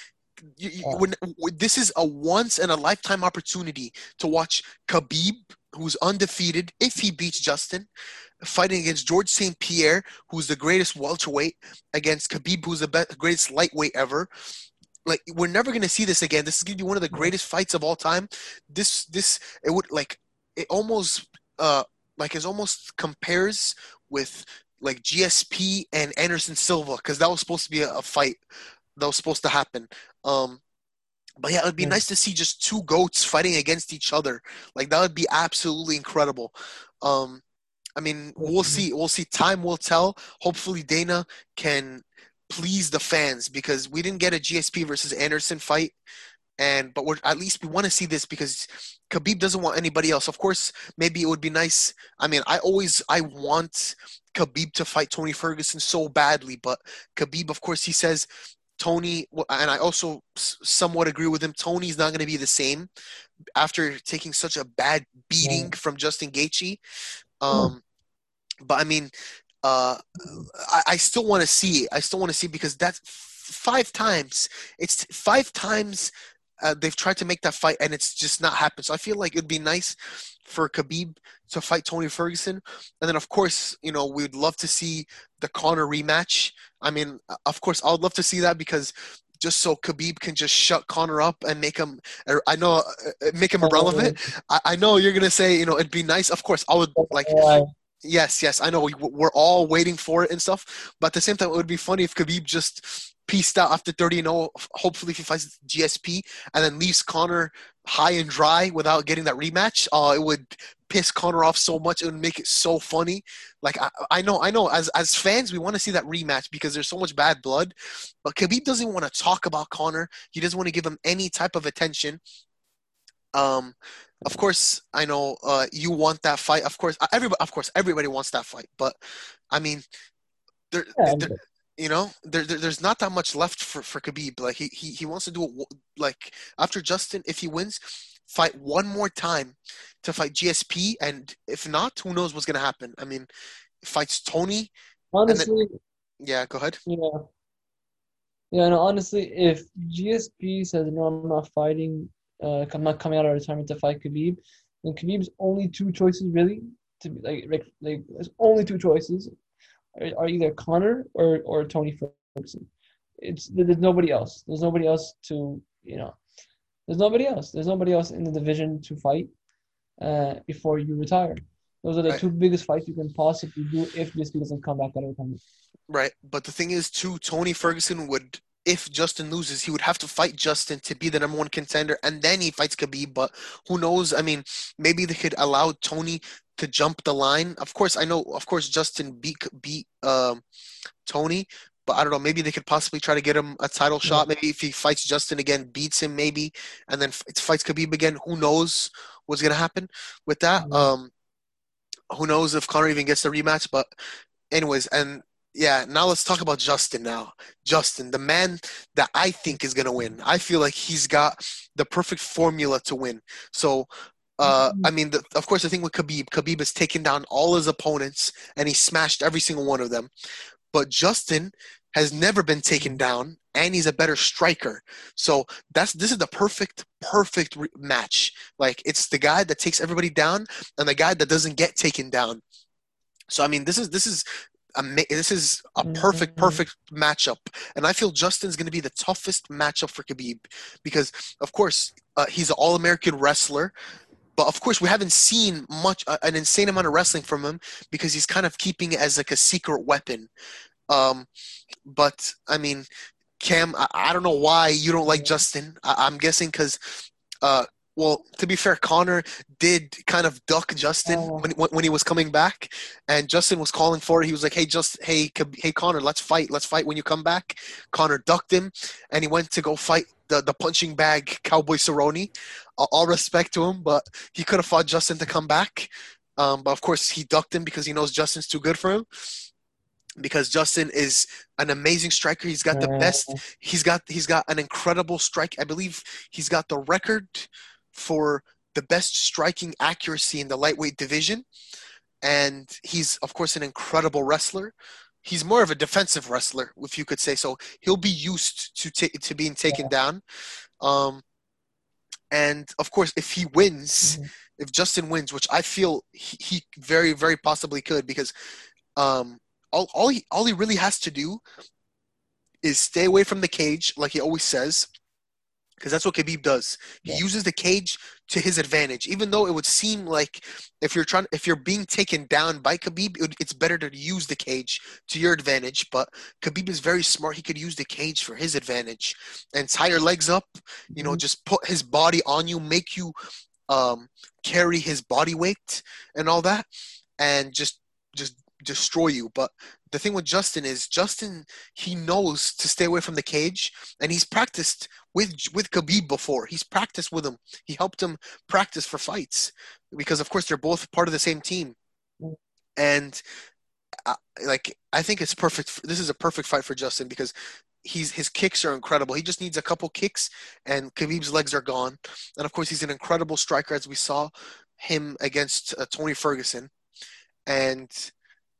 you, you, when this is a once in a lifetime opportunity to watch Khabib, who's undefeated, if he beats Justin, fighting against George St. Pierre, who's the greatest welterweight, against Khabib, who's the best, greatest lightweight ever. Like we're never gonna see this again. This is gonna be one of the greatest fights of all time. This this it would like it almost uh like it almost compares with like GSP and Anderson Silva because that was supposed to be a, a fight that was supposed to happen. Um, but yeah, it would be Mm. nice to see just two goats fighting against each other. Like that would be absolutely incredible. Um, I mean, we'll Mhm. see. We'll see. Time will tell. Hopefully, Dana can please the fans because we didn't get a GSP versus Anderson fight, and but we're at least we want to see this because Khabib doesn't want anybody else. Of course, maybe it would be nice. I mean, I always I want Khabib to fight Tony Ferguson so badly, but Khabib, of course, he says Tony, and I also somewhat agree with him. Tony's not going to be the same after taking such a bad beating from Justin Gaethje. Um, but I mean, uh, I, I still want to see. I still want to see because that's five times. It's five times uh, they've tried to make that fight, and it's just not happened. So I feel like it'd be nice for Khabib to fight Tony Ferguson, and then of course, you know, we'd love to see the Conor rematch. I mean, of course, I would love to see that because just so Khabib can just shut Conor up and make him. I know, uh, make him irrelevant. I, I know you're gonna say, you know, it'd be nice. Of course, I would like. Yes, yes, I know. We, we're all waiting for it and stuff. But at the same time, it would be funny if Khabib just pieced out after 30 and 0. Hopefully, if he fights GSP and then leaves Conor high and dry without getting that rematch, uh, it would piss Conor off so much. It would make it so funny. Like I, I know, I know. As as fans, we want to see that rematch because there's so much bad blood. But Khabib doesn't want to talk about Conor. He doesn't want to give him any type of attention. Um, of course, I know uh, you want that fight. Of course, everybody. Of course, everybody wants that fight. But I mean, there, yeah, there you know, there, there, there's not that much left for for Khabib. Like he he, he wants to do it like after Justin. If he wins, fight one more time to fight GSP, and if not, who knows what's gonna happen? I mean, fights Tony. Honestly, Yeah, go ahead. yeah. Yeah, no, honestly, if GSP says no, I'm not fighting, uh, I'm not coming out of retirement to fight Khabib, And Khabib's only two choices really to be like like, like there's only two choices are, are either Conor or or Tony Ferguson. It's there's nobody else. There's nobody else to you know. There's nobody else. There's nobody else in the division to fight uh, before you retire. Those are the Right. two biggest fights you can possibly do if GSP doesn't come back out of retirement. Right, but the thing is, too, Tony Ferguson would, if Justin loses, he would have to fight Justin to be the number one contender, and then he fights Khabib. But who knows? I mean, maybe they could allow Tony to jump the line. Of course, I know. Of course, Justin beat beat um, Tony, but I don't know. Maybe they could possibly try to get him a title shot. Maybe if he fights Justin again, beats him, maybe, and then fights Khabib again. Who knows what's gonna happen with that? Um, who knows if Conor even gets the rematch? But anyways, and yeah, now let's talk about Justin now. Justin, the man that I think is going to win. I feel like he's got the perfect formula to win. So, uh, I mean, the, of course, the thing with Khabib, Khabib has taken down all his opponents and he smashed every single one of them. But Justin has never been taken down and he's a better striker. So that's this is the perfect perfect re- match. Like it's the guy that takes everybody down and the guy that doesn't get taken down. So I mean, this is this is ama- this is a perfect Mhm. perfect matchup, and I feel Justin's going to be the toughest matchup for Khabib because, of course, uh, he's an All American wrestler. But of course, we haven't seen much, uh, an insane amount of wrestling from him because he's kind of keeping it as like a secret weapon. Um, but I mean, Cam, I, I don't know why you don't like Justin. I, I'm guessing because, uh, well, to be fair, Conor did kind of duck Justin Oh. when, when he was coming back, and Justin was calling for it. He was like, "Hey, just hey, hey, Conor, let's fight. Let's fight when you come back." Conor ducked him, and he went to go fight the the punching bag Cowboy Cerrone. All, all respect to him, but he could have fought Justin to come back. Um, but of course, he ducked him because he knows Justin's too good for him. Because Justin is an amazing striker. He's got the Uh, best he's got he's got an incredible strike. I believe he's got the record for the best striking accuracy in the lightweight division, and he's of course an incredible wrestler. He's more of a defensive wrestler, if you could say so. He'll be used to ta- to being taken down, um, and of course, if he wins, Mhm. if Justin wins, which I feel he, he very very possibly could, because um, all all he all he really has to do is stay away from the cage, like he always says, because that's what Khabib does. He Yeah. uses the cage to his advantage, even though it would seem like if you're trying, if you're being taken down by Khabib, it it's better to use the cage to your advantage. But Khabib is very smart; he could use the cage for his advantage and tie your legs up. You know, Mhm. just put his body on you, make you um, carry his body weight and all that, and just just destroy you. But the thing with Justin is Justin he knows to stay away from the cage, and he's practiced with with Khabib before. He's practiced with him. He helped him practice for fights because, of course, they're both part of the same team. And uh, like, I think it's perfect. This is a perfect fight for Justin because he's his kicks are incredible. He just needs a couple kicks, and Khabib's legs are gone. And of course, he's an incredible striker, as we saw him against uh, Tony Ferguson. And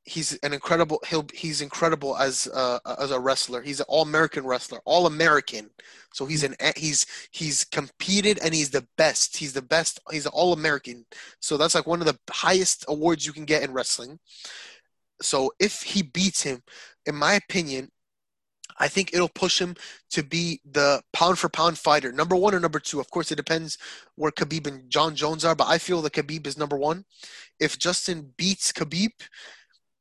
he's an incredible. He'll he's incredible as uh, as a wrestler. He's an all American wrestler, all American. So he's an he's he's competed and he's the best. He's the best. He's an all American. So that's like one of the highest awards you can get in wrestling. So if he beats him, in my opinion, I think it'll push him to be the pound for pound fighter, number one or number two. Of course, it depends where Khabib and Jon Jones are, but I feel that Khabib is number one. If Justin beats Khabib,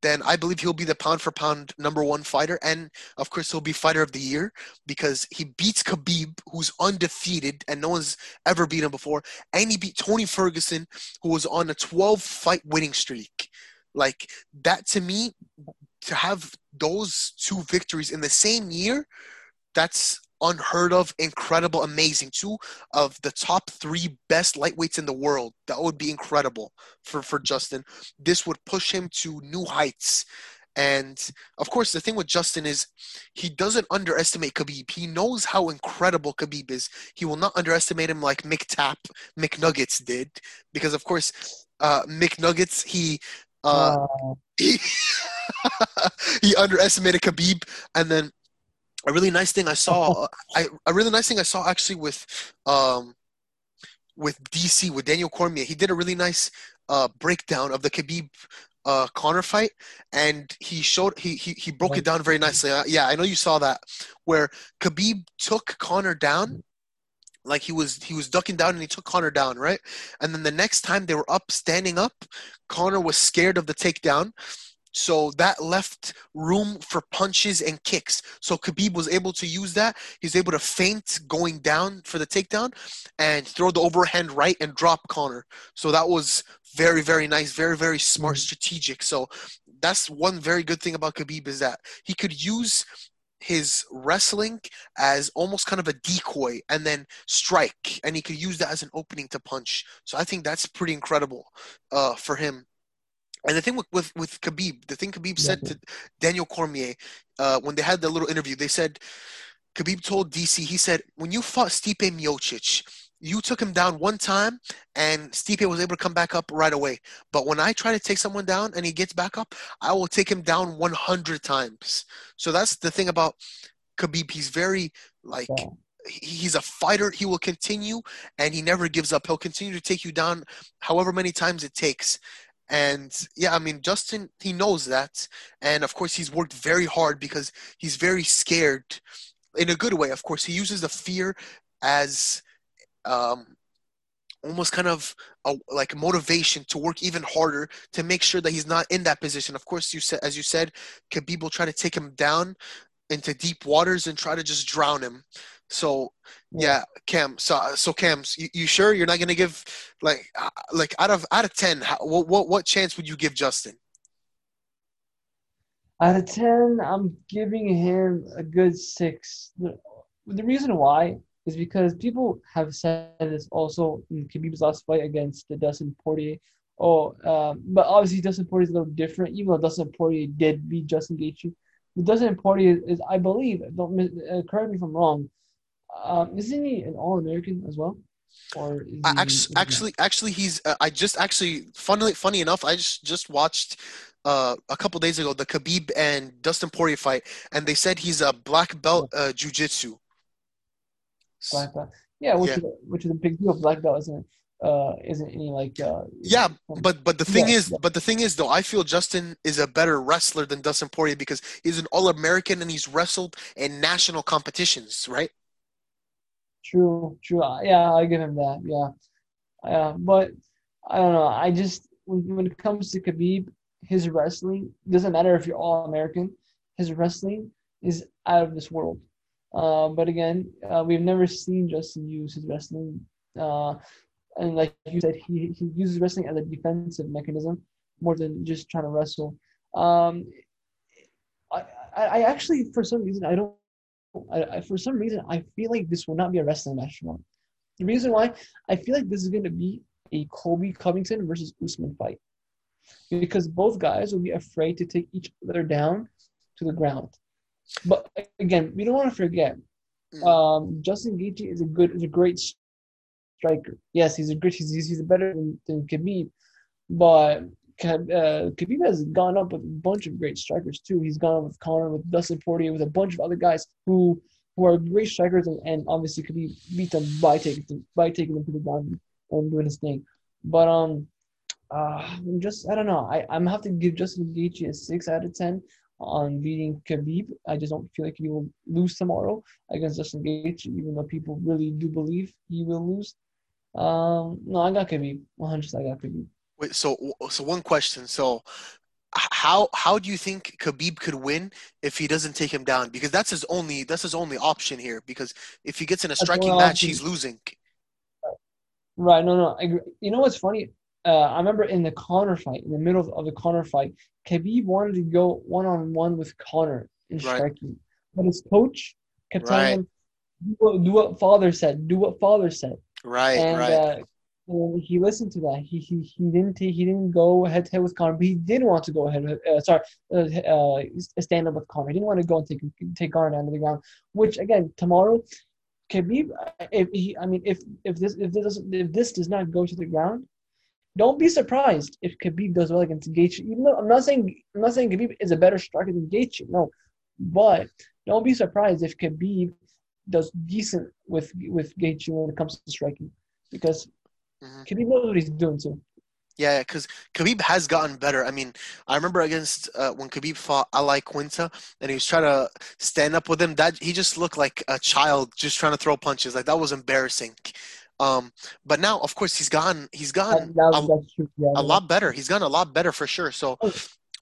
then I believe he'll be the pound for pound number one fighter. And of course, he'll be fighter of the year because he beats Khabib, who's undefeated and no one's ever beat him before. And he beat Tony Ferguson, who was on a 12 fight winning streak. Like that to me, to have those two victories in the same year, that's unheard of, incredible, amazing. Two of the top three best lightweights in the world. That would be incredible for, for Justin. This would push him to new heights. And of course, the thing with Justin is he doesn't underestimate Khabib. He knows how incredible Khabib is. He will not underestimate him like McTap, McNuggets did, because of course, uh, McNuggets he uh, Uh, he, he underestimated Khabib, and then a really nice thing I saw, I a really nice thing I saw actually with um with DC with Daniel Cormier. He did a really nice uh breakdown of the Khabib uh Conor fight, and he showed he he, he broke it down very nicely. Uh, yeah, I know you saw that where Khabib took Conor down. Like he was he was ducking down and he took Conor down, right? And then the next time they were up standing up, Conor was scared of the takedown. So that left room for punches and kicks. So Khabib was able to use that. He's able to feint going down for the takedown and throw the overhand right and drop Conor. So that was very, very nice, very, very smart, strategic. So that's one very good thing about Khabib is that he could use his wrestling as almost kind of a decoy and then strike and he could use that as an opening to punch so i think that's pretty incredible uh, for him and the thing with, with, with Khabib, the thing Khabib said to Daniel Cormier uh, when they had the little interview, they said, Khabib told DC, he said, when you fought Stipe Miocic, you took him down one time and Stipe was able to come back up right away. But when I try to take someone down and he gets back up, I will take him down 100 times. So that's the thing about Khabib. He's very, like, Yeah. he's a fighter. He will continue and he never gives up. He'll continue to take you down however many times it takes. And yeah, I mean, Justin, he knows that. And of course, he's worked very hard because he's very scared in a good way. Of course, he uses the fear as um, almost kind of a, like motivation to work even harder to make sure that he's not in that position. Of course, you said, as you said, Khabib will try to take him down into deep waters and try to just drown him. So yeah, Cam. So so Cam, you, you sure you're not gonna give like uh, like out of out of ten, how, what what what chance would you give Justin? Out of 10, I'm giving him a good six. The, the reason why is because people have said this also in Khabib's last fight against the Dustin Poirier. Oh, um, but obviously Dustin Poirier is a little different, even though Dustin Poirier did beat Justin Gaethje. But Dustin Poirier is, I believe, don't uh, correct me if I'm wrong, um, isn't he an All-American as well? Or I actually, actually, actually, he's. Uh, I just actually, funnily, funny enough, I just just watched uh, a couple days ago the Khabib and Dustin Poirier fight, and they said he's a black belt uh, jujitsu. black belt? Yeah, which Yeah. is which is a big deal. Black belt isn't uh isn't any like uh Yeah, But but the thing Yeah, is, yeah. but the thing is though, I feel Justin is a better wrestler than Dustin Poirier because he's an All American and he's wrestled in national competitions, right? True, true. Uh, Yeah, I give him that. Yeah, yeah. But I don't know. I just when, when it comes to Khabib, his wrestling doesn't matter if you're all American. His wrestling is out of this world. Uh, but again, uh, we've never seen Justin use his wrestling. Uh, and like you said, he, he uses wrestling as a defensive mechanism more than just trying to wrestle. Um, I, I actually, for some reason, I don't I, I, for some reason, I feel like this will not be a wrestling match tomorrow. The reason why I feel like this is going to be a Colby Covington versus Usman fight, because both guys will be afraid to take each other down to the ground. But again, we don't want to forget, Mm. um, Justin Gaethje is a good, is a great striker. Yes, he's a great, he's, he's better than, than Khabib, but uh, Khabib has gone up with a bunch of great strikers too. He's gone up with Conor, with Dustin Poirier, with a bunch of other guys who who are great strikers, and, and obviously Khabib beat them by taking them, by taking them to the ground and doing his thing. But um, uh, I'm just I don't know. I I'm have to give Justin Gaethje a six out of ten on beating Khabib. I just don't feel like he will lose tomorrow against Justin Gaethje, even though people really do believe he will lose. Um, no, I got Khabib. 100. I got Khabib. Wait, so so one question. So how how do you think Khabib could win if he doesn't take him down? Because that's his only that's his only option here. Because if he gets in a striking match, he's losing. Right. No, no. I agree. You know what's funny? Uh, I remember in the Conor fight, in the middle of, the Conor fight, Khabib wanted to go one on one with Conor in Right. striking, but his coach kept telling Right. him, do what, "Do what father said. Do what father said." Right, and right. uh, And he listened to that. He he, he didn't he didn't go head to head with Conor, but he did want to go ahead. Uh, sorry, uh, uh, stand up with Conor. He didn't want to go and take take Conor down to the ground. Which again, tomorrow, Khabib, if he, I mean, if if this if this if this does not go to the ground, don't be surprised if Khabib does well against Gaethje. Even though I'm not saying I'm not saying Khabib is a better striker than Gaethje, no, but don't be surprised if Khabib does decent with with Gaethje when it comes to striking, because Mhm. Khabib knows what he's doing too. Yeah, because Khabib has gotten better. I mean, I remember against uh, when Khabib fought Al Iaquinta, and he was trying to stand up with him. That he just looked like a child, just trying to throw punches. Like that was embarrassing. Um, but now, of course, he's gotten he's That, that, a, that's true. Yeah, a lot better. He's gotten a lot better for sure. So, Oh.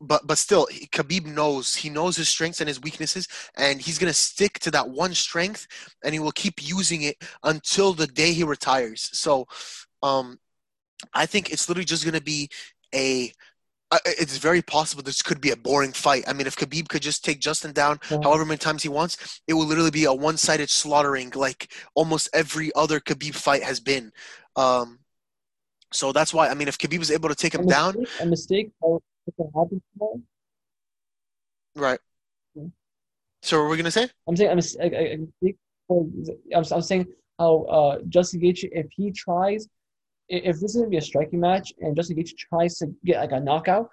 but but still, he- Khabib knows he knows his strengths and his weaknesses, and he's gonna stick to that one strength, and he will keep using it until the day he retires. So, um, I think it's literally just gonna be a. uh, It's very possible this could be a boring fight. I mean, if Khabib could just take Justin down Yeah. however many times he wants, it will literally be a one-sided slaughtering, like almost every other Khabib fight has been. Um, so that's why I mean, if Khabib was able to take a him down, mistake, a mistake can happen right? Yeah. So what were we gonna say? I'm saying a mis- a, a, a mistake. for- I'm, I'm saying how uh, Justin Gaethje, if he tries, if this is gonna be a striking match and Justin Gaethje tries to get like a knockout,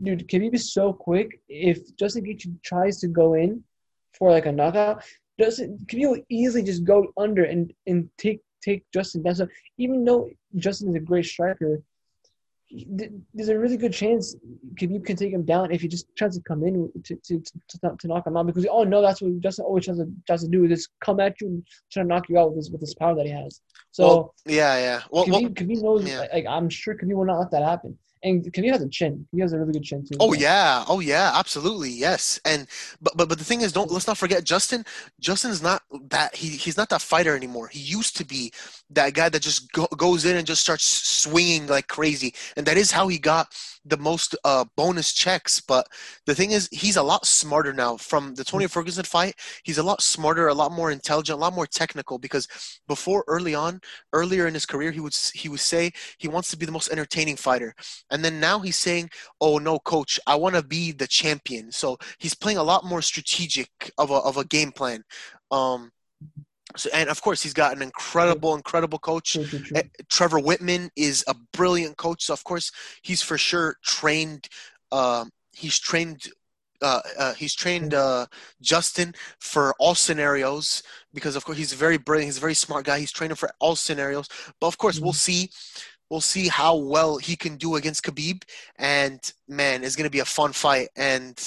dude, Khabib is so quick. If Justin Gaethje tries to go in for like a knockout, Justin Khabib will easily just go under and and take take Justin down. So even though Justin is a great striker. There's a really good chance Khabib can take him down if he just tries to come in to to, to, to, knock him out because oh no that's what Justin always tries to, tries to do is just come at you and try to knock you out with his with his power that he has. So well, yeah, yeah. Well, Khabib, well, Khabib knows yeah. like, I'm sure Khabib will not let that happen. And Khabib has a chin. He has a really good chin too. Oh yeah, oh yeah, absolutely, yes. And but but but the thing is, don't let's not forget Justin. Justin's not that he he's not that fighter anymore. He used to be that guy that just go, goes in and just starts swinging like crazy, and that is how he got the most uh, bonus checks. But the thing is, he's a lot smarter now. From the Tony Ferguson fight, he's a lot smarter, a lot more intelligent, a lot more technical. Because before, early on, earlier in his career, he would he would say he wants to be the most entertaining fighter. And then now he's saying, "Oh no, coach, I want to be the champion." So he's playing a lot more strategic of a of a game plan. Um, so and of course he's got an incredible, incredible coach. Eh, Trevor Wittman is a brilliant coach. So of course he's for sure trained. Um, he's trained. Uh, uh, he's trained uh, Justin for all scenarios because of course he's very brilliant. He's a very smart guy. He's trained him for all scenarios. But of course we'll see. We'll see how well he can do against Khabib. And man, it's gonna be a fun fight. And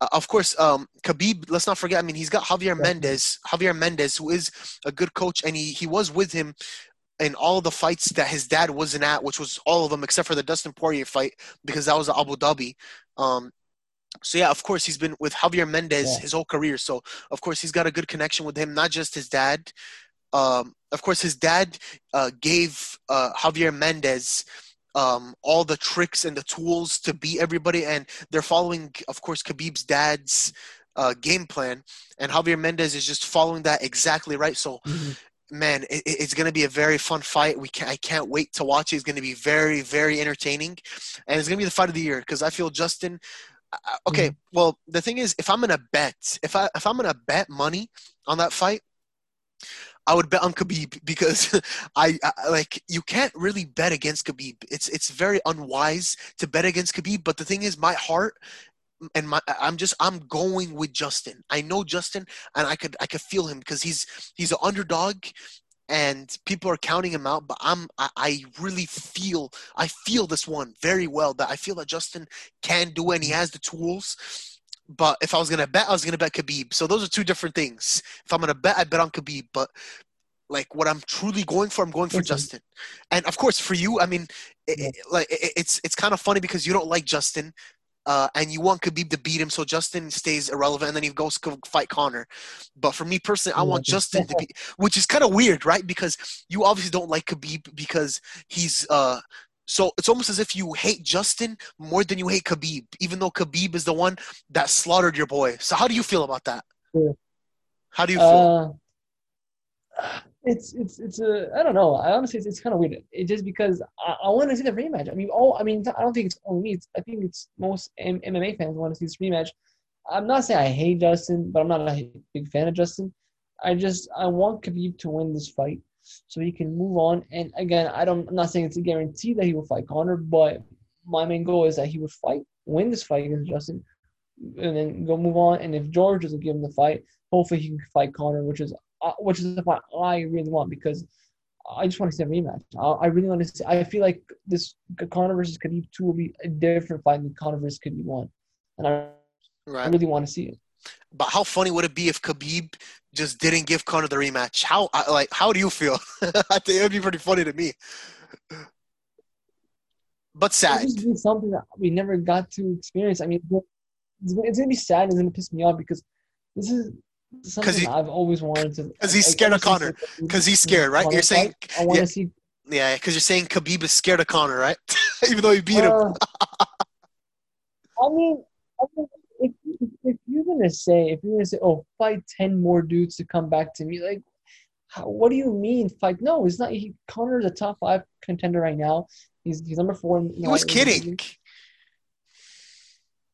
uh, of course, um, Khabib. Let's not forget. I mean, he's got Javier. Mendez. Javier Mendez, who is a good coach, and he he was with him in all the fights that his dad wasn't at, which was all of them except for the Dustin Poirier fight because that was at Abu Dhabi. Um, so yeah, of course he's been with Javier Mendez Yeah. his whole career. So of course he's got a good connection with him, not just his dad. Um, of course, his dad uh, gave uh, Javier Mendez um, all the tricks and the tools to beat everybody, and they're following, of course, Khabib's dad's uh, game plan, and Javier Mendez is just following that exactly right. So Mhm. man, it, it- it's going to be a very fun fight. We can, I can't wait to watch it. It's going to be very, very entertaining, and it's going to be the fight of the year because I feel Justin. uh, Okay, well, the thing is, if I'm going to bet, if I if I'm going to bet money on that fight, I would bet on Khabib because I, I like you can't really bet against Khabib. It's it's very unwise to bet against Khabib. But the thing is, my heart and my I'm just I'm going with Justin. I know Justin, and I could I could feel him because he's he's an underdog, and people are counting him out. But I'm I, I really feel I feel this one very well. That I feel that Justin can do, and he has the tools. But if I was gonna bet, I was gonna bet Khabib. So those are two different things. If I'm gonna bet, I bet on Khabib. But like what I'm truly going for, I'm going for. Justin. And of course, for you, I mean, it, it- like it, it's it's kind of funny because you don't like Justin, uh, and you want Khabib to beat him, so Justin stays irrelevant, and then he goes to fight Conor. But for me personally, I want Justin to be, which is kind of weird, right? Because you obviously don't like Khabib because he's uh. So it's almost as if you hate Justin more than you hate Khabib, even though Khabib is the one that slaughtered your boy. So how do you feel about that? Yeah. How do you feel? Uh, it's it's it's a I don't know. I honestly it's, it's kind of weird. It just because I, I want to see the rematch. I mean, oh, I mean, I don't think it's only me. It's, I think it's most M- MMA fans want to see this rematch. I'm not saying I hate Justin, but I'm not a big fan of Justin. I just I want Khabib to win this fight so he can move on. And again, I don't. I'm not saying it's a guarantee that he will fight Conor, but my main goal is that he would fight, win this fight against Justin, and then go move on. And if George doesn't give him the fight, hopefully he can fight Conor, which is uh, which is the fight I really want because I just want to see a rematch. I, I really want to see. I feel like this Conor versus Khabib two will be a different fight than Conor versus Khabib one, and I, Right. I really want to see it. But how funny would it be if Khabib just didn't give Conor the rematch? How like how do you feel? I think it would be pretty funny to me. But It's sad. be something that we never got to experience. I mean, it's, it's gonna be sad. It's gonna piss me off because this is something he- I've always wanted to. Because he's scared of Conor. since the Khabib- Because he's scared, right? You're saying fight, I want to yeah. see. yeah, because you're saying Khabib is scared of Conor, right? Even though he beat him. Uh, I mean, I mean if, if, you're gonna say, if you're gonna say, oh, fight ten more dudes to come back to me, like, how, what do you mean fight? No, it's not. He Conor's a top five contender right now. He's he's number four. In, He was kidding.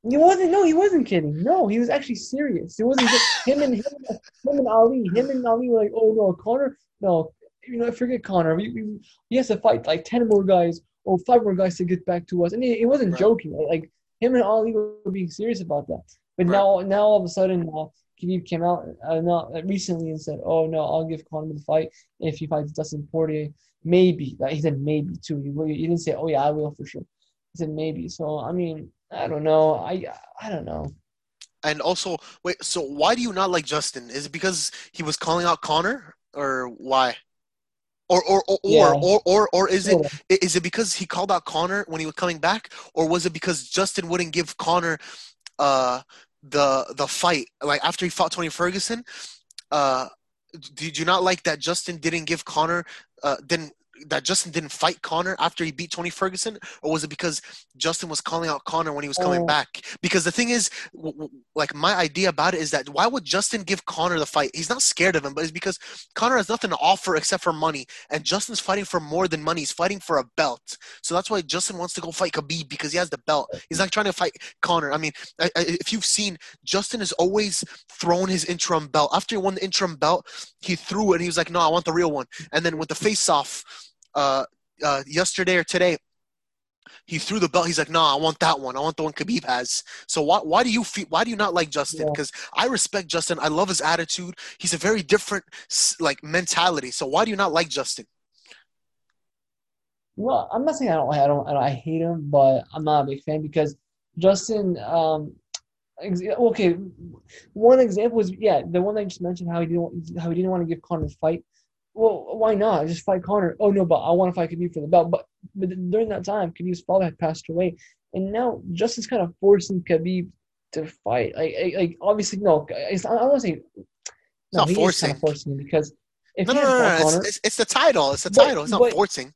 He wasn't. No, he wasn't kidding. No, he was actually serious. It wasn't just him and him, him and Ali. Him and Ali were like, oh no, Conor. No, you know, forget Conor. We, we, he has to fight like ten more guys or five more guys to get back to us. And he, he wasn't Right. joking. Like him and Ali were being serious about that. But Right. now, now all of a sudden, uh, Khabib came out uh, not recently and said, "Oh no, I'll give Conor the fight if he fights Dustin Poirier. Maybe." Like, he said maybe too. He, he didn't say, "Oh yeah, I will for sure." He said maybe. So I mean, I don't know. I I don't know. And also, wait. So why do you not like Justin? Is it because he was calling out Conor, or why? Or or or Yeah. or, or, or, is it Sort of. i- is it because he called out Conor when he was coming back, or was it because Justin wouldn't give Conor uh, the the fight like after he fought Tony Ferguson? Uh, did you not like that Justin didn't give Conor uh, didn't that Justin didn't fight Conor after he beat Tony Ferguson, or was it because Justin was calling out Conor when he was coming Uh, back? Because the thing is, w- w- like my idea about it is that why would Justin give Conor the fight? He's not scared of him, but it's because Conor has nothing to offer except for money, and Justin's fighting for more than money. He's fighting for a belt, so that's why Justin wants to go fight Khabib because he has the belt. He's not trying to fight Conor. I mean, I, I, if you've seen, Justin has always thrown his interim belt. After he won the interim belt, he threw it. and He was like, "No, I want the real one." And then with the face-off, uh, uh, yesterday or today, he threw the belt. He's like, "No, I want that one. I want the one Khabib has." So why why do you feel why do you not like Justin? Yeah. Because I respect Justin. I love his attitude. He's a very different like mentality. So why do you not like Justin? Well, I'm not saying I don't, I don't, I don't, I hate him, but I'm not a big fan because Justin. Um, ex- okay, one example is yeah, the one I just mentioned how he didn't, how he didn't want to give Conor the fight. Well, why not? Just fight Conor. Oh no, but I want to fight Khabib for the belt. But but during that time, Khabib's father had passed away, and now Justin's kind of forcing Khabib to fight. Like like, obviously no, it's, I don't want to say. No, not forcing. kind of forcing because if No, no, no, no. fought It's, it's, it's the title. It's the But- title. It's not but- forcing.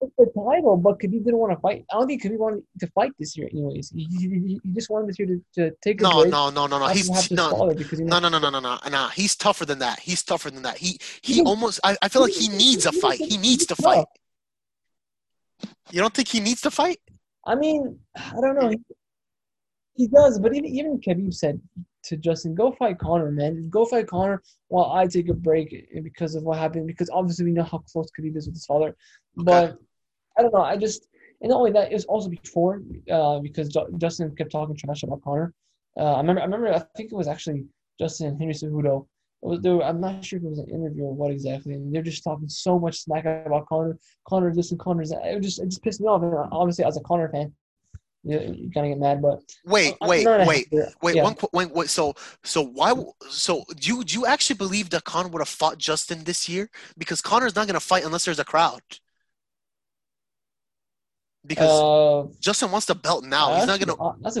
The title, oh, but Khabib didn't want to fight. I don't think Khabib wanted to fight this year, anyways. He, he, he just wanted this year to, to take a No, break. no, no, no, no. He's he no, father no, no, no, no, no, no, no. He's tougher than that. He's tougher than that. He he He- almost. I, I feel like he needs a fight. He needs to fight. You don't think he needs to fight? I mean, I don't know. He, he does, but even even Khabib said to Justin, "Go fight Conor, man. Go fight Conor while I take a break because of what happened. Because obviously we know how close Khabib is with his father. But I don't know. I just and not only that, it was also before uh, because Justin kept talking trash about Conor. Uh, I remember. I remember. I think it was actually Justin and Henry Cejudo. It was, were, I'm not sure if it was an interview or what exactly, and they're just talking so much smack about Conor, Conor this and Conor's that. It just it just pissed me off. And obviously, as a Conor fan, you, you kind of get mad. But Wait, I'm wait, wait, wait. Yeah. One, wait, wait. So, so why? So, do you do you actually believe that Conor would have fought Justin this year? Because Conor's not going to fight unless there's a crowd. Because Uh, Justin wants the belt now. He's not going to uh, That's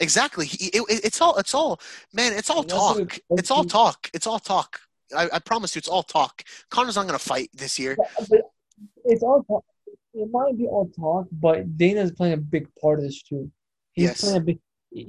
exactly. He, it, it- it's all. It's all. Man, it's all That's a good talk. It's all talk. It's all talk. I, I promise you, it's all talk. Conor's not going to fight this year. It's all talk. It might be all talk, but Dana's playing a big part of this too. He's Yes. playing a big.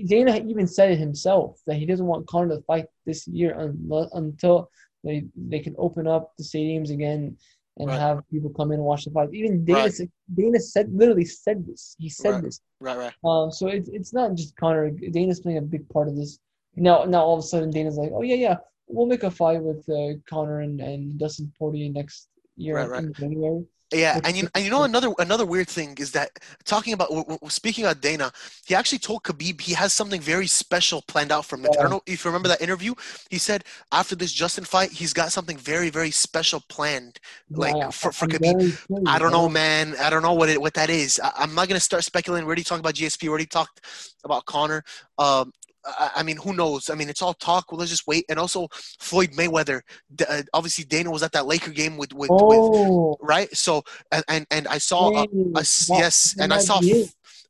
Dana even said it himself that he doesn't want Conor to fight this year un, until they they can open up the stadiums again and Right. have people come in and watch the fight. Even Dana, Right. said Dana said literally said this. He said Right. this. Right, right. Um, so it's it's not just Conor. Dana's playing a big part of this. Now now all of a sudden Dana's like, oh yeah yeah, we'll make a fight with uh, Conor and, and Dustin Poirier next year in January. Yeah, and you and you know another another weird thing is that talking about speaking about Dana, he actually told Khabib he has something very special planned out for him. I don't know if you remember that interview. He said after this Justin fight, he's got something very very special planned. Like, Yeah, for- for Khabib. I don't know, man. I don't know what it what that is. I, I'm not gonna start speculating. We already talked about GSP. We already talked about Conor. Um, I, I mean, who knows? I mean, it's all talk. Well, let's just wait. And also Floyd Mayweather. Uh, obviously, Dana was at that Laker game with with, with Oh, right. So and and, and I saw. Uh, s- that- yes, and I saw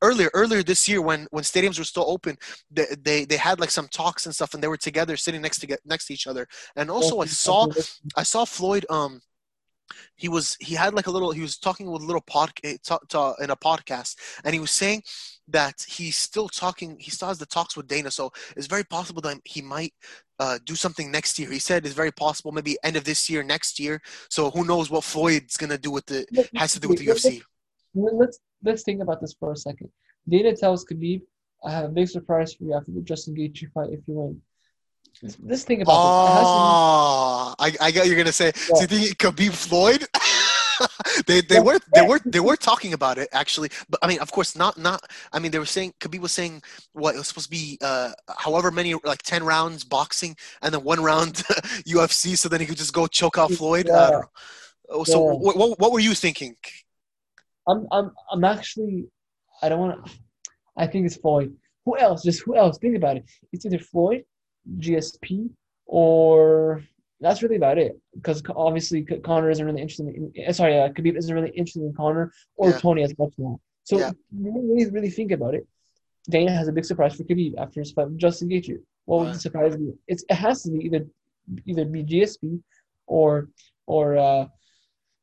earlier earlier this year when when stadiums were still open, they they, they had like some talks and stuff, and they were together sitting next to get next to each other. And also, I saw I saw Floyd. Um, he was he had like a little. He was talking with a little pod eh, in a podcast, and he was saying that he's still talking. He still has the talks with Dana, so it's very possible that he might uh, do something next year. He said it's very possible, maybe end of this year, next year. So who knows what Floyd's gonna do with the Let- has to do with the let's- UFC. let- Let's let's think about this for a second. Dana tells Khabib, "I have a big surprise for you after the Justin Gaethje fight if you win." Let's think about Oh, I, I got you're gonna say. So you think Khabib Floyd? they they were they were they were talking about it actually, but I mean, of course, not not. I mean, they were saying Khabib was saying what it was supposed to be, uh, however many like ten rounds boxing and then one round UFC, so then he could just go choke out Floyd. Know. Oh, So Yeah. what, what what were you thinking? I'm I'm I'm actually I don't want to. I think it's Floyd. Who else? Just who else? Think about it. It's either Floyd, GSP, or that's really about it. Because obviously Conor isn't really interested in. eh, Sorry, uh, Khabib isn't really interested in Conor or Yeah. Tony as much now. So Yeah. when you really really think about it. Dana has a big surprise for Khabib after his fight with Justin Gaethje. What would the surprise be? It's it has to be either either be GSP or or uh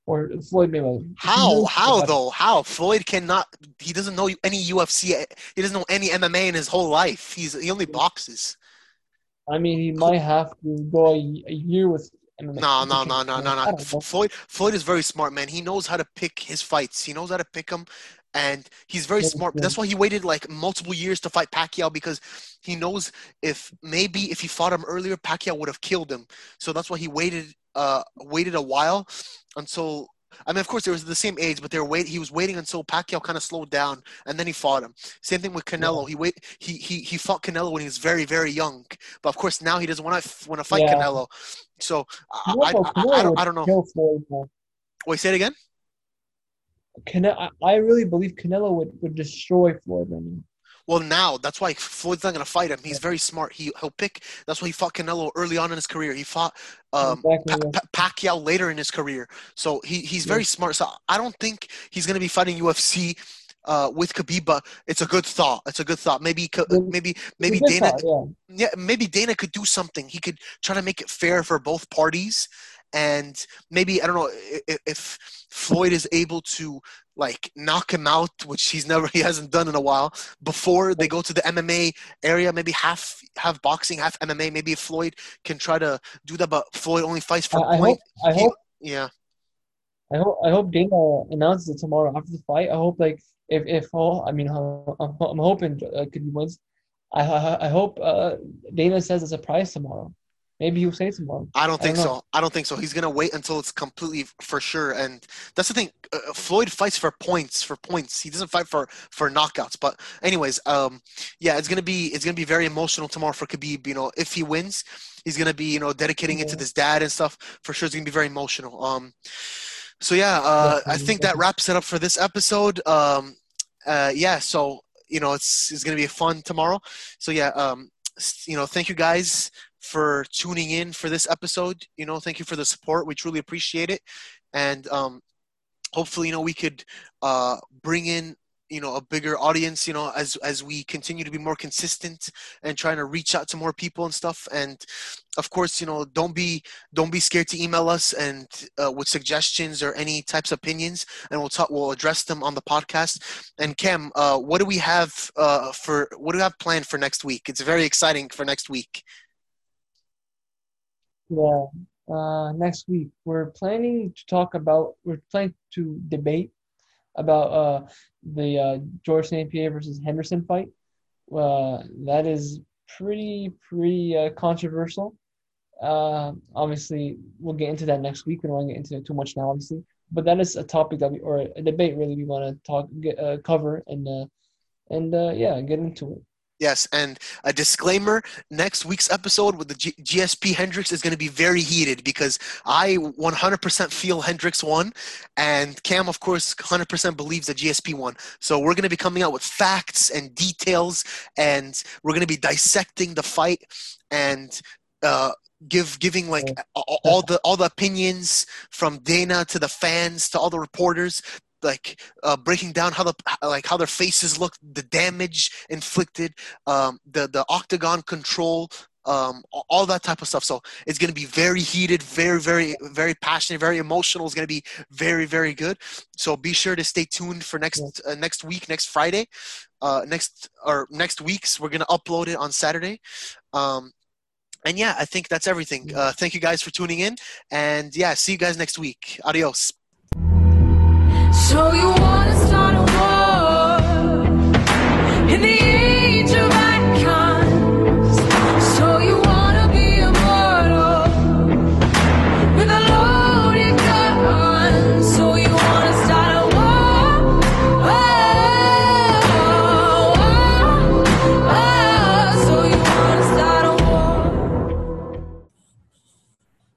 or Floyd Mayweather. How how though? How Floyd cannot? He doesn't know any UFC. He doesn't know any MMA in his whole life. He's he only boxes. I mean, he might have to go a, a year with MMA. No, no, no, no, no, no. Floyd Floyd is very smart, man. He knows how to pick his fights. He knows how to pick them, and he's very smart. That's why he waited like multiple years to fight Pacquiao because he knows if maybe if he fought him earlier, Pacquiao would have killed him. So that's why he waited uh waited a while until. I mean, of course, they was the same age, but they were wait. He was waiting until Pacquiao kind of slowed down, and then he fought him. Same thing with Canelo. He wait. He he he fought Canelo when he was very very young, but of course now he doesn't want to want to fight Yeah. Canelo. So I, I, I, I, don't, I don't know. Wait, say it again. Cane- I, I really believe Canelo would, would destroy Floyd now. Well, now that's why Floyd's not gonna fight him. He's very smart. He he'll pick. That's why he fought Canelo early on in his career. He fought um, Exactly, Pa- Pa- Pacquiao later in his career. So he he's very smart. So I don't think he's gonna be fighting UFC uh, with Khabib. But it's a good thought. It's a good thought. Maybe maybe maybe It's a good Dana. thought, yeah. yeah, maybe Dana could do something. He could try to make it fair for both parties, and maybe I don't know if, if Floyd is able to like knock him out, which he's never he hasn't done in a while. Before they go to the MMA area, maybe half half boxing, half MMA. Maybe if Floyd can try to do that, but Floyd only fights for I, point. hope I He- hope Yeah, I hope I hope Dana announces it tomorrow after the fight. I hope like if if oh, I mean I'm, I'm hoping uh, Khabib wins. I I, I hope uh, Dana says it's a prize tomorrow. Maybe he'll say tomorrow. I don't I think don't so. I don't think so. He's gonna wait until it's completely for sure. And that's the thing. Uh, Floyd fights for points. For points, he doesn't fight for for knockouts. But anyways, um, yeah, it's gonna be it's gonna be very emotional tomorrow for Khabib. You know, if he wins, he's gonna be you know dedicating it to Yeah. his dad and stuff. For sure, it's gonna be very emotional. Um, so yeah, uh, I think that wraps it up for this episode. Um, uh, yeah, so you know, it's it's gonna be fun tomorrow. So yeah, um, you know, thank you guys for tuning in for this episode. You know, thank you for the support. We truly appreciate it, and um, hopefully, you know, we could uh, bring in you know a bigger audience. You know, as as we continue to be more consistent and trying to reach out to more people and stuff. And of course, you know, don't be don't be scared to email us and uh, with suggestions or any types of opinions, and we'll talk. We'll address them on the podcast. And Cam, uh, what do we have uh, for what do we have planned for next week? It's very exciting for next week. Yeah. uh, next week we're planning to talk about we're planning to debate about uh, the uh, George St. Pierre versus Henderson fight. Uh, that is pretty pretty uh, controversial. Uh, obviously, we'll get into that next week. We don't want to get into it too much now, obviously, but that is a topic that we or a debate really we want to talk get, uh, cover and uh, and uh, yeah, get into it. Yes, and a disclaimer: next week's episode with the G- GSP Hendricks is going to be very heated because I 100% feel Hendricks won, and Cam, of course, 100% believes that GSP won. So we're going to be coming out with facts and details, and we're going to be dissecting the fight and uh, give giving like all the all the opinions from Dana to the fans to all the reporters like uh, breaking down how the like how their faces look, the damage inflicted, um, the the octagon control, um, all that type of stuff. So it's going to be very heated, very very very passionate, very emotional. It's going to be very very good. So be sure to stay tuned for next uh, next week, next Friday, uh, next or next week's. We're going to upload it on Saturday. Um, and yeah, I think that's everything. Uh, thank you guys for tuning in, and yeah, see you guys next week. Adios. So you wanna